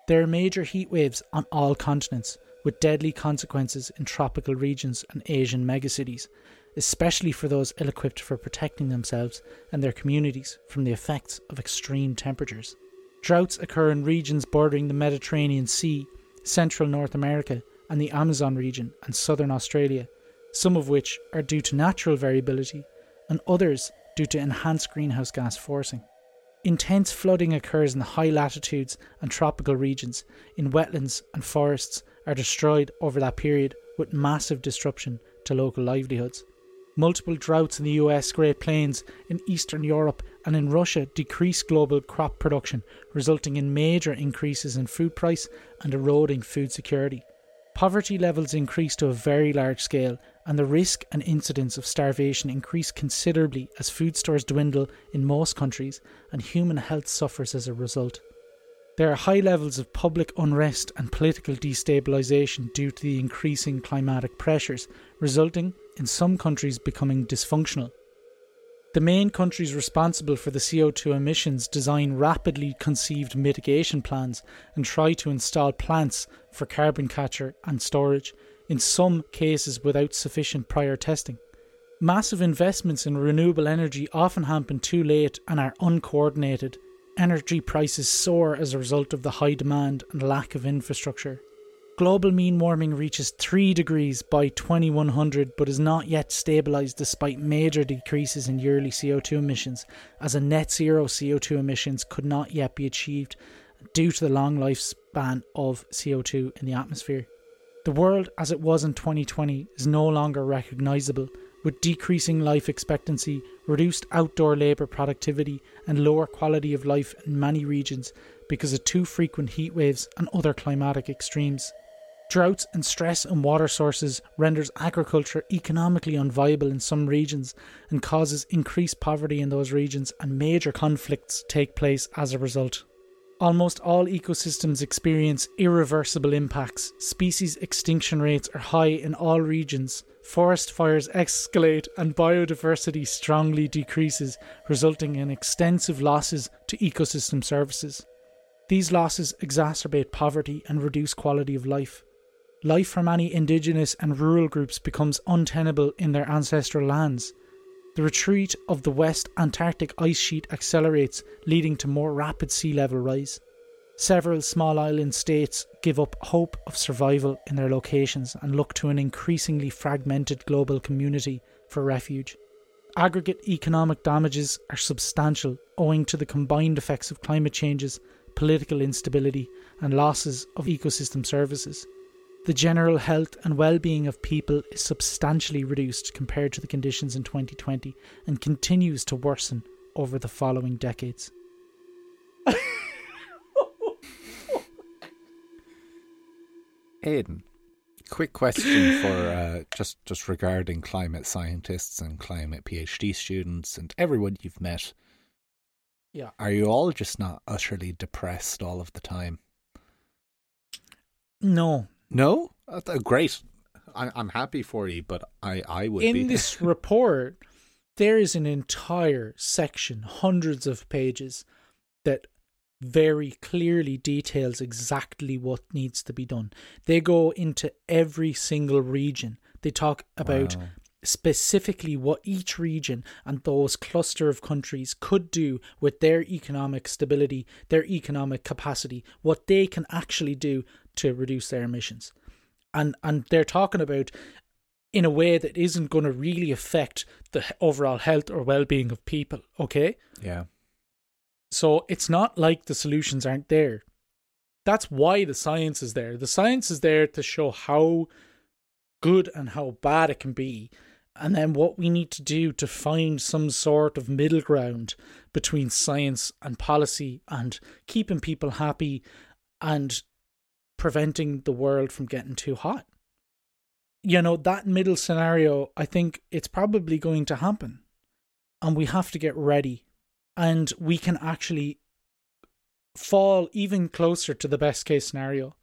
[SPEAKER 2] There are major heat waves on all continents, with deadly consequences in tropical regions and Asian megacities, especially for those ill equipped for protecting themselves and their communities from the effects of extreme temperatures. Droughts occur in regions bordering the Mediterranean Sea, central North America, and the Amazon region and southern Australia, some of which are due to natural variability, and others due to enhanced greenhouse gas forcing. Intense flooding occurs in the high latitudes and tropical regions, in wetlands and forests are destroyed over that period with massive disruption to local livelihoods. Multiple droughts in the US Great Plains, in Eastern Europe, and in Russia decrease global crop production, resulting in major increases in food price and eroding food security. Poverty levels increase to a very large scale, and the risk and incidence of starvation increase considerably as food stores dwindle in most countries and human health suffers as a result. There are high levels of public unrest and political destabilisation due to the increasing climatic pressures, resulting in some countries becoming dysfunctional. The main countries responsible for the CO2 emissions design rapidly conceived mitigation plans and try to install plants for carbon capture and storage, in some cases without sufficient prior testing. Massive investments in renewable energy often happen too late and are uncoordinated, energy prices soar as a result of the high demand and lack of infrastructure. Global mean warming reaches 3 degrees by 2100 but is not yet stabilised despite major decreases in yearly CO2 emissions, as a net zero CO2 emissions could not yet be achieved due to the long lifespan of CO2 in the atmosphere. The world as it was in 2020 is no longer recognisable with decreasing life expectancy, reduced outdoor labour productivity, and lower quality of life in many regions because of too frequent heat waves and other climatic extremes. Droughts and stress on water sources renders agriculture economically unviable in some regions and causes increased poverty in those regions and major conflicts take place as a result. Almost all ecosystems experience irreversible impacts. Species extinction rates are high in all regions. Forest fires escalate and biodiversity strongly decreases, resulting in extensive losses to ecosystem services. These losses exacerbate poverty and reduce quality of life. Life for many indigenous and rural groups becomes untenable in their ancestral lands. The retreat of the West Antarctic ice sheet accelerates, leading to more rapid sea level rise. Several small island states give up hope of survival in their locations and look to an increasingly fragmented global community for refuge. Aggregate economic damages are substantial owing to the combined effects of climate changes, political instability, and losses of ecosystem services. The general health and well being of people is substantially reduced compared to the conditions in 2020 and continues to worsen over the following decades.
[SPEAKER 3] Aidan, quick question for uh, just just regarding climate scientists and climate PhD students and everyone you've met.
[SPEAKER 2] Yeah.
[SPEAKER 3] Are you all just not utterly depressed all of the time?
[SPEAKER 2] No,
[SPEAKER 3] No, uh, great. I, I'm happy for you, but I I would
[SPEAKER 2] in
[SPEAKER 3] be.
[SPEAKER 2] this report, there is an entire section, hundreds of pages, that very clearly details exactly what needs to be done. They go into every single region. They talk about
[SPEAKER 3] Wow.
[SPEAKER 2] specifically what each region and those cluster of countries could do with their economic stability, their economic capacity, what they can actually do to reduce their emissions. And and they're talking about in a way that isn't going to really affect the overall health or well-being of people, okay?
[SPEAKER 3] yeah.
[SPEAKER 2] So it's not like the solutions aren't there. That's why the science is there. The science is there to show how good and how bad it can be, and then what we need to do to find some sort of middle ground between science and policy and keeping people happy and preventing the world from getting too hot. You know, that middle scenario, I think it's probably going to happen. And we have to get ready and we can actually fall even closer to the best case scenario.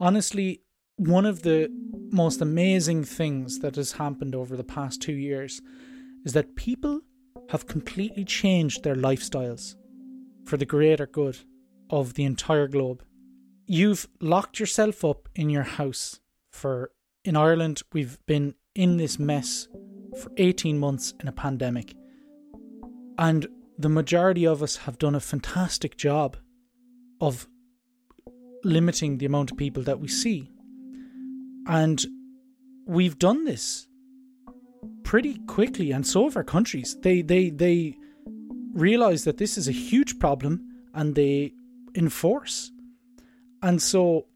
[SPEAKER 2] Honestly, one of the most amazing things that has happened over the past two years is that people have completely changed their lifestyles for the greater good of the entire globe. You've locked yourself up in your house for, in Ireland, we've been in this mess for 18 months in a pandemic. And the majority of us have done a fantastic job of limiting the amount of people that we see. And we've done this pretty quickly, and so have our countries. They they they realize that this is a huge problem and they enforce. And so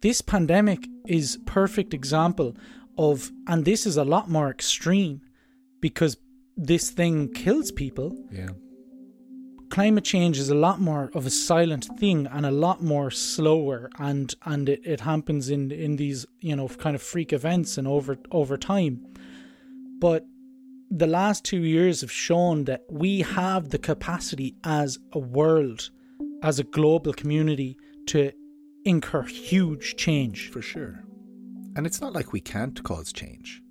[SPEAKER 2] this pandemic is perfect example of and this is a lot more extreme because this thing kills people.
[SPEAKER 3] Yeah.
[SPEAKER 2] Climate change is a lot more of a silent thing and a lot more slower and and it, it happens in in these, you know, kind of freak events and over over time. But the last two years have shown that we have the capacity as a world, as a global community, to incur huge change.
[SPEAKER 3] For sure. And it's not like we can't cause change.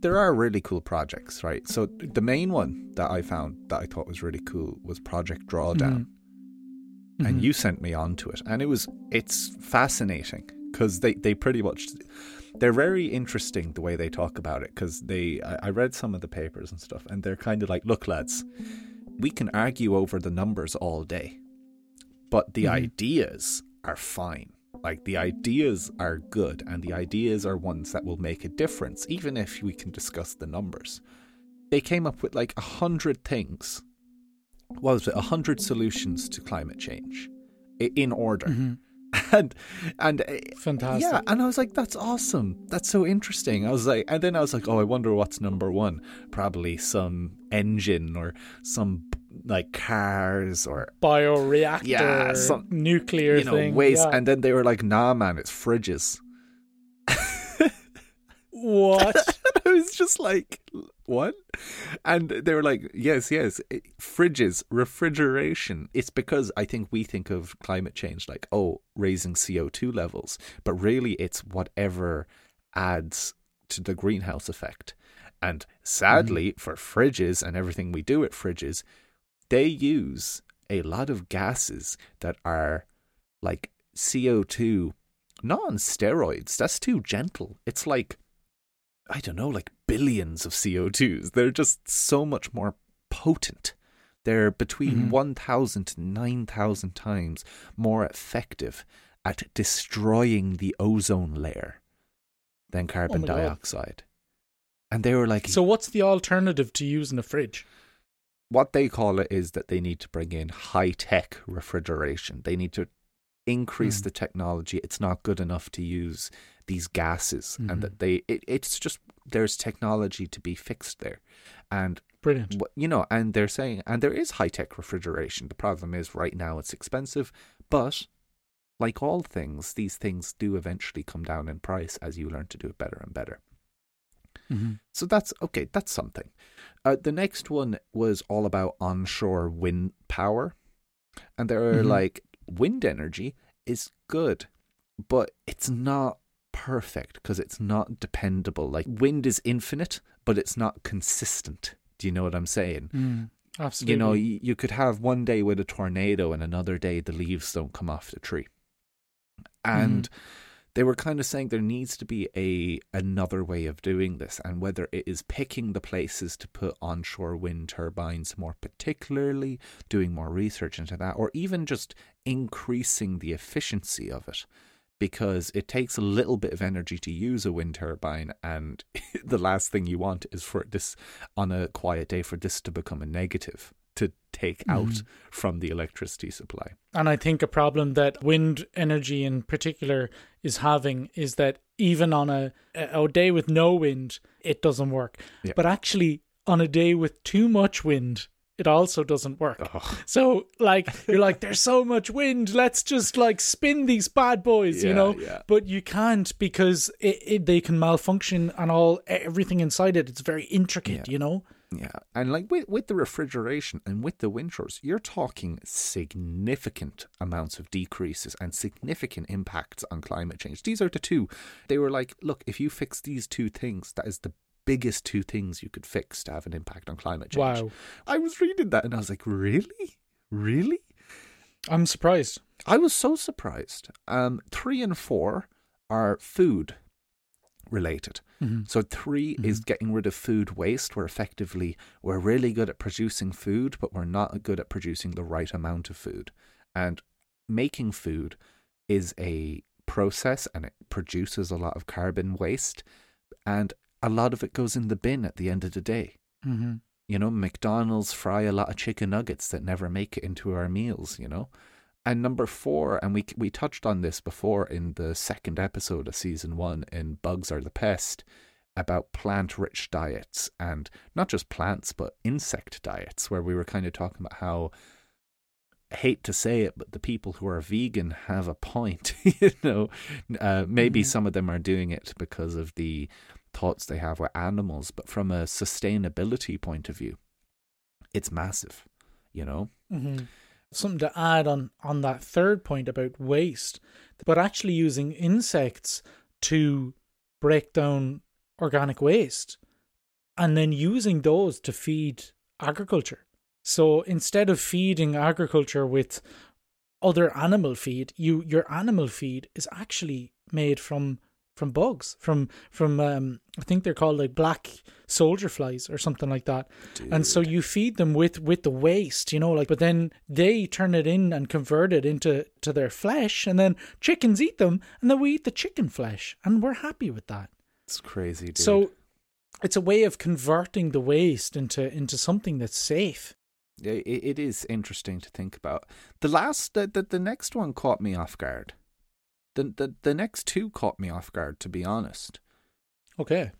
[SPEAKER 3] There are really cool projects, right? So the main one that I found that I thought was really cool was Project Drawdown.
[SPEAKER 2] Mm-hmm.
[SPEAKER 3] And you sent me on to it. And it was it's fascinating because they, they pretty much they're very interesting the way they talk about it because they I, I read some of the papers and stuff and they're kind of like look lads we can argue over the numbers all day but the
[SPEAKER 2] Mhm.
[SPEAKER 3] ideas are fine like the ideas are good and the ideas are ones that will make a difference even if we can discuss the numbers they came up with like a hundred things what was it a hundred solutions to climate change in order
[SPEAKER 2] Mhm.
[SPEAKER 3] and and uh,
[SPEAKER 2] Fantastic.
[SPEAKER 3] yeah, and I was like, that's awesome. That's so interesting. I was like, and then I was like, oh, I wonder what's number one. Probably some engine or some like cars or
[SPEAKER 2] Bioreactor,
[SPEAKER 3] Yeah, some-
[SPEAKER 2] nuclear
[SPEAKER 3] you know
[SPEAKER 2] thing.
[SPEAKER 3] waste.
[SPEAKER 2] yeah.
[SPEAKER 3] And then they were like, nah, man, it's fridges.
[SPEAKER 2] what?
[SPEAKER 3] I was just like, what? And they were like, yes, yes, it- fridges, refrigeration. It's because I think we think of climate change like, oh, raising CO2 levels, but really it's whatever adds to the greenhouse effect. And sadly, mm-hmm. for fridges and everything we do at fridges, they use a lot of gases that are like CO2, not on steroids. That's too gentle. It's like I don't know, like billions of CO2s. They're just so much more potent. They're between
[SPEAKER 2] Mhm.
[SPEAKER 3] 1,000 to 9,000 times more effective at destroying the ozone layer than carbon
[SPEAKER 2] Oh my God.
[SPEAKER 3] dioxide. And they were like,
[SPEAKER 2] so, what's the alternative to using a fridge?
[SPEAKER 3] What they call it is that they need to bring in high tech refrigeration. They need to increase
[SPEAKER 2] Hmm.
[SPEAKER 3] the technology. It's not good enough to use these gases,
[SPEAKER 2] Mhm.
[SPEAKER 3] and that they it, it's just there's technology to be fixed there, and
[SPEAKER 2] Brilliant.
[SPEAKER 3] you know, and they're saying and there is high tech refrigeration. The problem is right now it's expensive, but like all things, these things do eventually come down in price as you learn to do it better and better.
[SPEAKER 2] Mhm.
[SPEAKER 3] So that's okay, that's something. Uh, the next one was all about onshore wind power. And they're
[SPEAKER 2] Mhm.
[SPEAKER 3] like, wind energy is good, but it's not perfect because it's not dependable. Like, wind is infinite, but it's not consistent. Do you know what I'm saying?
[SPEAKER 2] Mm, absolutely.
[SPEAKER 3] You know, you, you could have one day with a tornado and another day the leaves don't come off the tree. And they were kind of saying there needs to be a another way of doing this and whether it is picking the places to put onshore wind turbines more particularly doing more research into that or even just increasing the efficiency of it. Because it takes a little bit of energy to use a wind turbine and the last thing you want is for this on a quiet day for this to become a negative to take out
[SPEAKER 2] Mhm.
[SPEAKER 3] from the electricity supply
[SPEAKER 2] And I think a problem that wind energy in particular is having is that even on a, a day with no wind, it doesn't work.
[SPEAKER 3] Yeah.
[SPEAKER 2] But actually, on a day with too much wind, it also doesn't work.
[SPEAKER 3] Ugh.
[SPEAKER 2] So, like, you're like, there's so much wind, let's just like spin these bad boys, you know?
[SPEAKER 3] yeah.
[SPEAKER 2] But you can't because it, it, they can malfunction and all, everything inside it. It's very intricate,
[SPEAKER 3] Yeah.
[SPEAKER 2] you know?
[SPEAKER 3] Yeah, and like with with the refrigeration and with the winters, you're talking significant amounts of decreases and significant impacts on climate change. These are the two. They were like, look, if you fix these two things, that is the biggest two things you could fix to have an impact on climate change.
[SPEAKER 2] Wow.
[SPEAKER 3] I was reading that and I was like, really, really?
[SPEAKER 2] I'm surprised.
[SPEAKER 3] I was so surprised. Um, three and four are food related.
[SPEAKER 2] Mm-hmm.
[SPEAKER 3] So 3 is getting rid of food waste. We're effectively we're really good at producing food, but we're not good at producing the right amount of food. And making food is a process and it produces a lot of carbon waste and a lot of it goes in the bin at the end of the day.
[SPEAKER 2] Mm-hmm.
[SPEAKER 3] You know, McDonald's fry a lot of chicken nuggets that never make it into our meals, you know. And number four, and we we touched on this before in the second episode of season one in Bugs Are the Pest about plant rich diets and not just plants but insect diets, where we were kind of talking about how hate to say it, but the people who are vegan have a point. you know, uh, maybe
[SPEAKER 2] Mhm.
[SPEAKER 3] some of them are doing it because of the thoughts they have with animals, but from a sustainability point of view, it's massive. You know,
[SPEAKER 2] Mm-hmm. Something to add on on that third point about waste, but actually using insects to break down organic waste, and then using those to feed agriculture. So instead of feeding agriculture with other animal feed, you your animal feed is actually made from from bugs, from from um, I think they're called like black soldier flies or something like that. And so you feed them with with the waste, you know, like but then they turn it in and convert it into to their flesh and then chickens eat them and then we eat the chicken flesh and we're happy with that.
[SPEAKER 3] it's crazy. Dude.
[SPEAKER 2] So it's a way of converting the waste into into something that's safe.
[SPEAKER 3] Yeah, it, it is interesting to think about. The last, the, the the next one caught me off guard. The the the next two caught me off guard, to be honest,
[SPEAKER 2] Okay.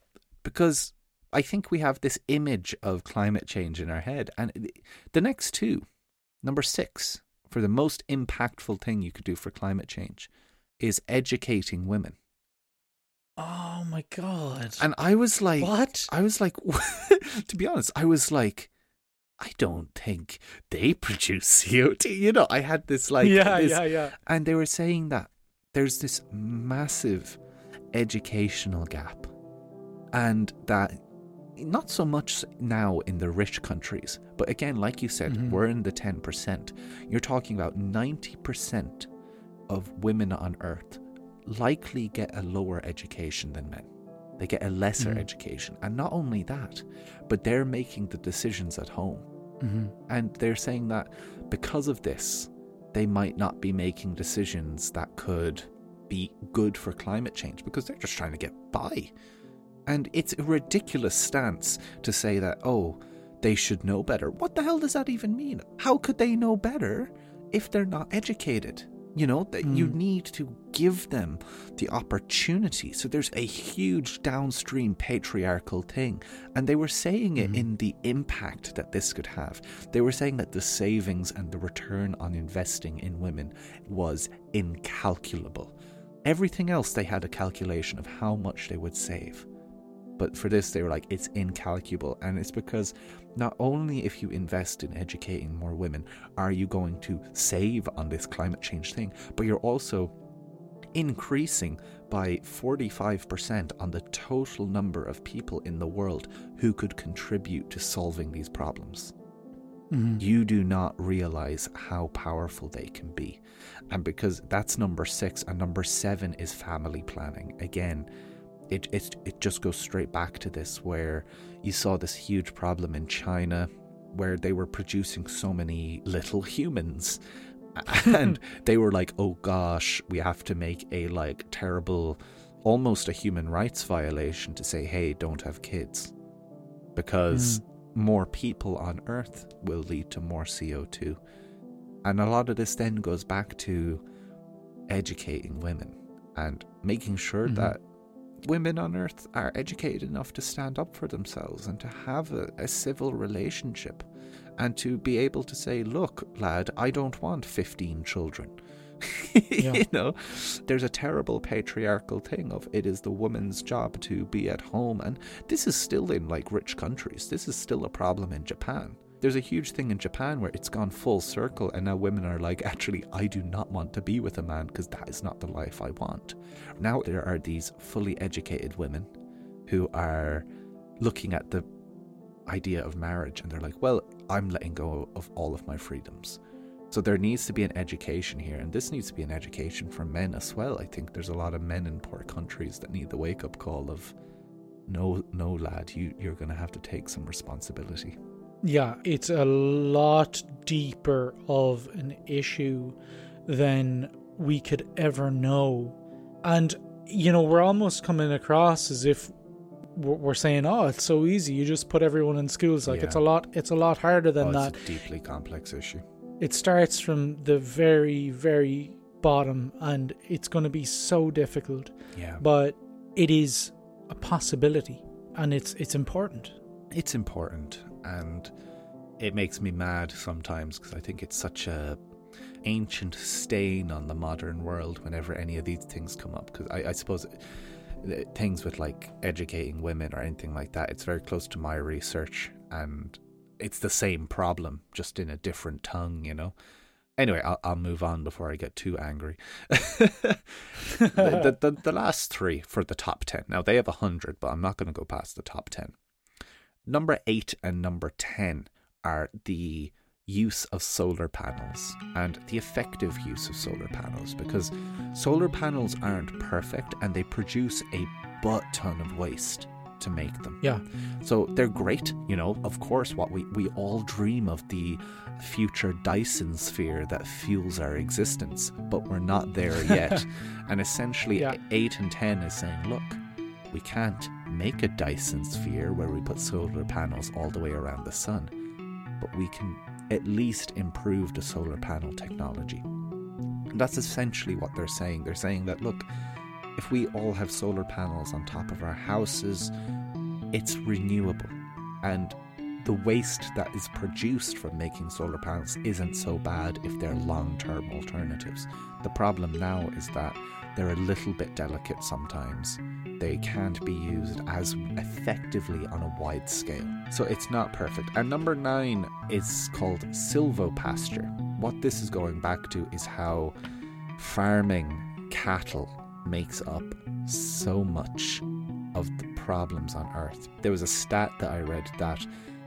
[SPEAKER 3] because I think we have this image of climate change in our head, and the- next two, number six, for the most impactful thing you could do for climate change, is educating women.
[SPEAKER 2] Oh my god.
[SPEAKER 3] And I was like,
[SPEAKER 2] what?
[SPEAKER 3] I was like, to be honest, I was like, I don't think they produce CO2. You know, I had this like,
[SPEAKER 2] yeah,
[SPEAKER 3] this-
[SPEAKER 2] yeah, yeah.
[SPEAKER 3] and they were saying that there's this massive educational gap, and that not so much now in the rich countries, but again, like you said,
[SPEAKER 2] Mhm.
[SPEAKER 3] we're in the 10%. You're talking about 90% of women on earth likely get a lower education than men. They get a lesser
[SPEAKER 2] Mhm.
[SPEAKER 3] education. And not only that, but they're making the decisions at home.
[SPEAKER 2] Mm-hmm.
[SPEAKER 3] And they're saying that because of this, they might not be making decisions that could be good for climate change because they're just trying to get by. And it's a ridiculous stance to say that, oh, they should know better. What the hell does that even mean? How could they know better if they're not educated? You know, that you
[SPEAKER 2] Mm.
[SPEAKER 3] need to give them the opportunity. So there's a huge downstream patriarchal thing. And they were saying it
[SPEAKER 2] Mhm.
[SPEAKER 3] in the impact that this could have. They were saying that the savings and the return on investing in women was incalculable. Everything else, they had a calculation of how much they would save. But for this, they were like, it's incalculable. And it's because not only if you invest in educating more women are you going to save on this climate change thing, but you're also increasing by 45% on the total number of people in the world who could contribute to solving these problems.
[SPEAKER 2] Mm-hmm.
[SPEAKER 3] You do not realize how powerful they can be. And because that's number six, and number seven is family planning. Again, it, it, it just goes straight back to this where you saw this huge problem in China where they were producing so many little humans. and they were like, oh gosh, we have to make a like terrible, almost a human rights violation to say, hey, don't have kids. Because more people on Earth will lead to more CO2. And a lot of this then goes back to educating women and making sure
[SPEAKER 2] Mhm.
[SPEAKER 3] that women on Earth are educated enough to stand up for themselves and to have a, a civil relationship and to be able to say, look, lad, I don't want 15 children. you know, there's a terrible patriarchal thing of it is the woman's job to be at home. And this is still in like rich countries. This is still a problem in Japan. There's a huge thing in Japan where it's gone full circle, and now women are like, actually, I do not want to be with a man because that is not the life I want. Now there are these fully educated women who are looking at the idea of marriage and they're like, well, I'm letting go of all of my freedoms. So there needs to be an education here, and this needs to be an education for men as well. I think there's a lot of men in poor countries that need the wake up call of, no, no, lad, you you're going to have to take some responsibility.
[SPEAKER 2] Yeah, it's a lot deeper of an issue than we could ever know, and you know we're almost coming across as if we're saying, "Oh, it's so easy. You just put everyone in schools." Like yeah. it's a lot. It's a lot harder than
[SPEAKER 3] oh,
[SPEAKER 2] that.
[SPEAKER 3] deeply complex issue.
[SPEAKER 2] It starts from the very, very bottom, and it's going to be so difficult.
[SPEAKER 3] Yeah.
[SPEAKER 2] But it is a possibility, and it's it's important.
[SPEAKER 3] It's important, and it makes me mad sometimes because I think it's such a ancient stain on the modern world whenever any of these things come up. Because I, I suppose uh, things with like educating women or anything like that, it's very close to my research, and it's the same problem, just in a different tongue, you know. Anyway, I'll, I'll move on before I get too angry. the, the, the, the last three for the top 10. Now, they have a 100, but I'm not going to go past the top 10. Number 8 and number 10 are the use of solar panels and the effective use of solar panels because solar panels aren't perfect and they produce a butt ton of waste to make them.
[SPEAKER 2] Yeah.
[SPEAKER 3] So they're great, you know, of course what we, we all dream of the future Dyson sphere that fuels our existence, but we're not there yet. and essentially yeah. 8 and 10 is saying, look, we can't make a Dyson sphere where we put solar panels all the way around the sun, but we can at least improve the solar panel technology. And that's essentially what they're saying. They're saying that, look, if we all have solar panels on top of our houses, it's renewable. And the waste that is produced from making solar panels isn't so bad if they're long term alternatives. The problem now is that they're a little bit delicate sometimes. They can't be used as effectively on a wide scale. So it's not perfect. And number nine is called silvopasture. What this is going back to is how farming cattle makes up so much of the problems on Earth. There was a stat that I read that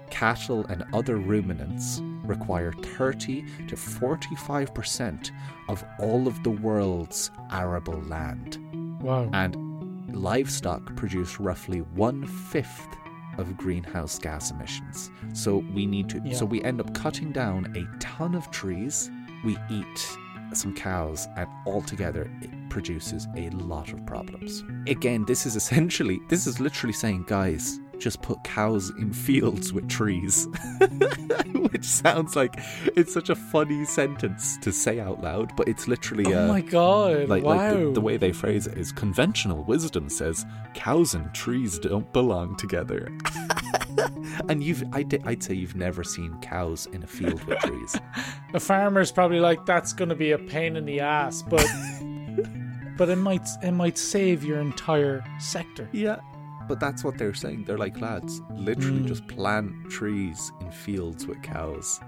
[SPEAKER 3] cattle and other ruminants require 30 to 45% of all of the world's arable land.
[SPEAKER 2] Wow.
[SPEAKER 3] And livestock produce roughly one fifth of greenhouse gas emissions. So we need to, yeah. so we end up cutting down a ton of trees. We eat some cows, and altogether it produces a lot of problems. Again, this is essentially, this is literally saying, guys, just put cows in fields with trees. Which sounds like it's such a funny sentence to say out loud, but it's literally.
[SPEAKER 2] Oh uh, my god!
[SPEAKER 3] Like,
[SPEAKER 2] wow.
[SPEAKER 3] like the, the, way they phrase it is conventional wisdom says cows and trees don't belong together. and you've, I'd, I'd say you've never seen cows in a field with trees.
[SPEAKER 2] a farmer's probably like, that's going to be a pain in the ass, but. but it might it might save your entire sector.
[SPEAKER 3] Yeah, but that's what they're saying. They're like, lads, literally mm. just plant trees in fields with cows.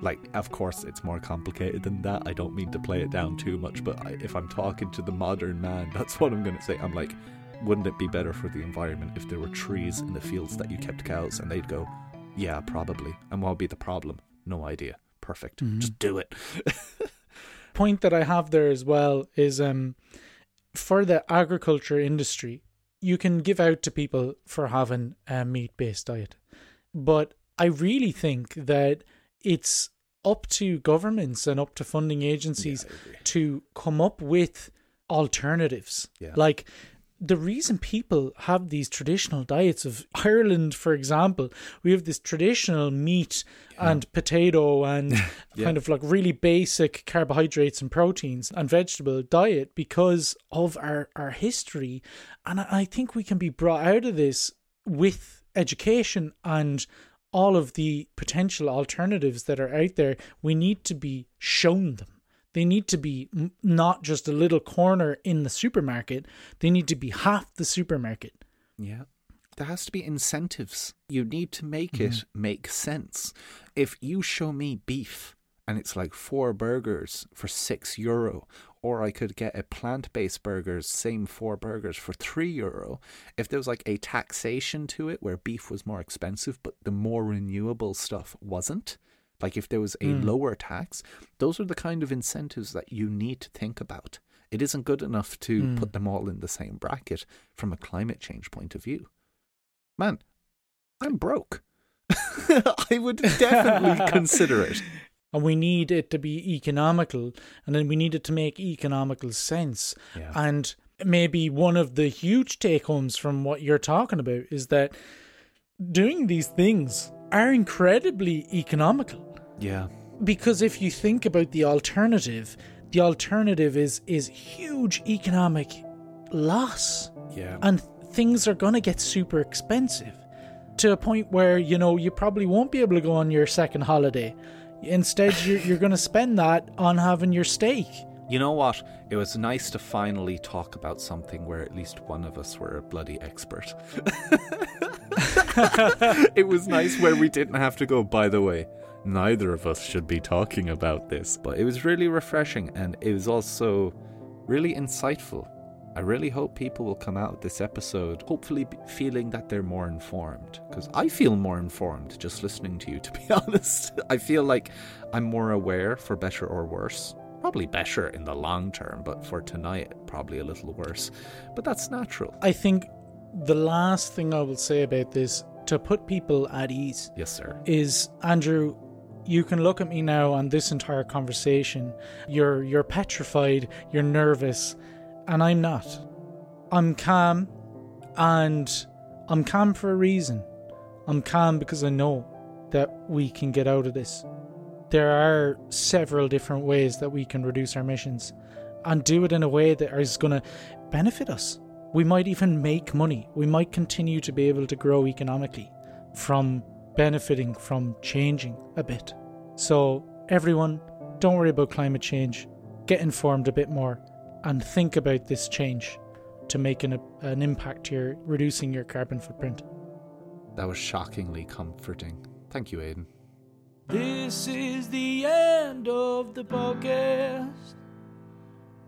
[SPEAKER 3] Like, of course, it's more complicated than that. I don't mean to play it down too much, but I, if I'm talking to the modern man, that's what I'm going to say. I'm like, wouldn't it be better for the environment if there were trees in the fields that you kept cows? And they'd go, yeah, probably. And what would be the problem? No idea. Perfect. Mm-hmm. Just do it.
[SPEAKER 2] Point that I have there as well is um, for the agriculture industry, you can give out to people for having a meat based diet. But I really think that it's up to governments and up to funding agencies yeah, to come up with alternatives.
[SPEAKER 3] Yeah.
[SPEAKER 2] Like the reason people have these traditional diets of Ireland, for example, we have this traditional meat yeah. and potato and yeah. kind of like really basic carbohydrates and proteins and vegetable diet because of our, our history. And I think we can be brought out of this with education and all of the potential alternatives that are out there. We need to be shown them They need to be m- not just a little corner in the supermarket, they need to be half the supermarket.
[SPEAKER 3] Yeah. There has to be incentives. You need to make it mm-hmm. make sense. If you show me beef and it's like four burgers for six euro, or I could get a plant based burgers, same four burgers for three euro. If there was like a taxation to it where beef was more expensive, but the more renewable stuff wasn't, like if there was a
[SPEAKER 2] Mm.
[SPEAKER 3] lower tax, those are the kind of incentives that you need to think about. It isn't good enough to
[SPEAKER 2] Mm.
[SPEAKER 3] put them all in the same bracket from a climate change point of view. Man, I'm broke. I would definitely consider it.
[SPEAKER 2] And we need it to be economical, and then we need it to make economical sense.
[SPEAKER 3] Yeah.
[SPEAKER 2] And maybe one of the huge take homes from what you're talking about is that doing these things are incredibly economical.
[SPEAKER 3] Yeah.
[SPEAKER 2] Because if you think about the alternative, the alternative is is huge economic loss.
[SPEAKER 3] Yeah.
[SPEAKER 2] and things are going to get super expensive to a point where you know you probably won't be able to go on your second holiday instead you're, you're going to spend that on having your steak
[SPEAKER 3] You know what? It was nice to finally talk about something where at least one of us were a bloody expert. it was nice where we didn't have to go, by the way, neither of us should be talking about this. But it was really refreshing and it was also really insightful. I really hope people will come out of this episode hopefully feeling that they're more informed. Because I feel more informed just listening to you, to be honest. I feel like I'm more aware for better or worse. Probably better in the long term, but for tonight, probably a little worse. But that's natural.
[SPEAKER 2] i think the last thing i will say about this to put people at ease
[SPEAKER 3] Yes, sir.
[SPEAKER 2] is Andrew you can look at me now on this entire conversation. You're you're petrified you're nervous and I'm not. I'm calm and I'm calm for a reason. I'm calm because I know that we can get out of this. There are several different ways that we can reduce our emissions and do it in a way that is going to benefit us. We might even make money. We might continue to be able to grow economically from benefiting from changing a bit. So, everyone, don't worry about climate change. Get informed a bit more and think about this change to make an, an impact here, reducing your carbon footprint.
[SPEAKER 3] That was shockingly comforting. Thank you, Aidan.
[SPEAKER 2] This is the end of the podcast.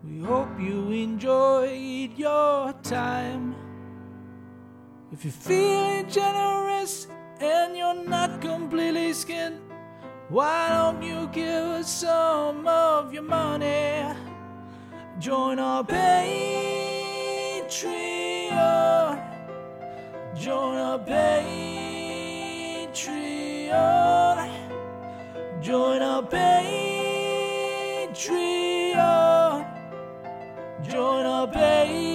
[SPEAKER 2] We hope you enjoyed your time. If you're feeling generous and you're not completely skinned, why don't you give us some of your money? Join our Patreon. Join our Patreon. Join our Patreon. Join our Patreon.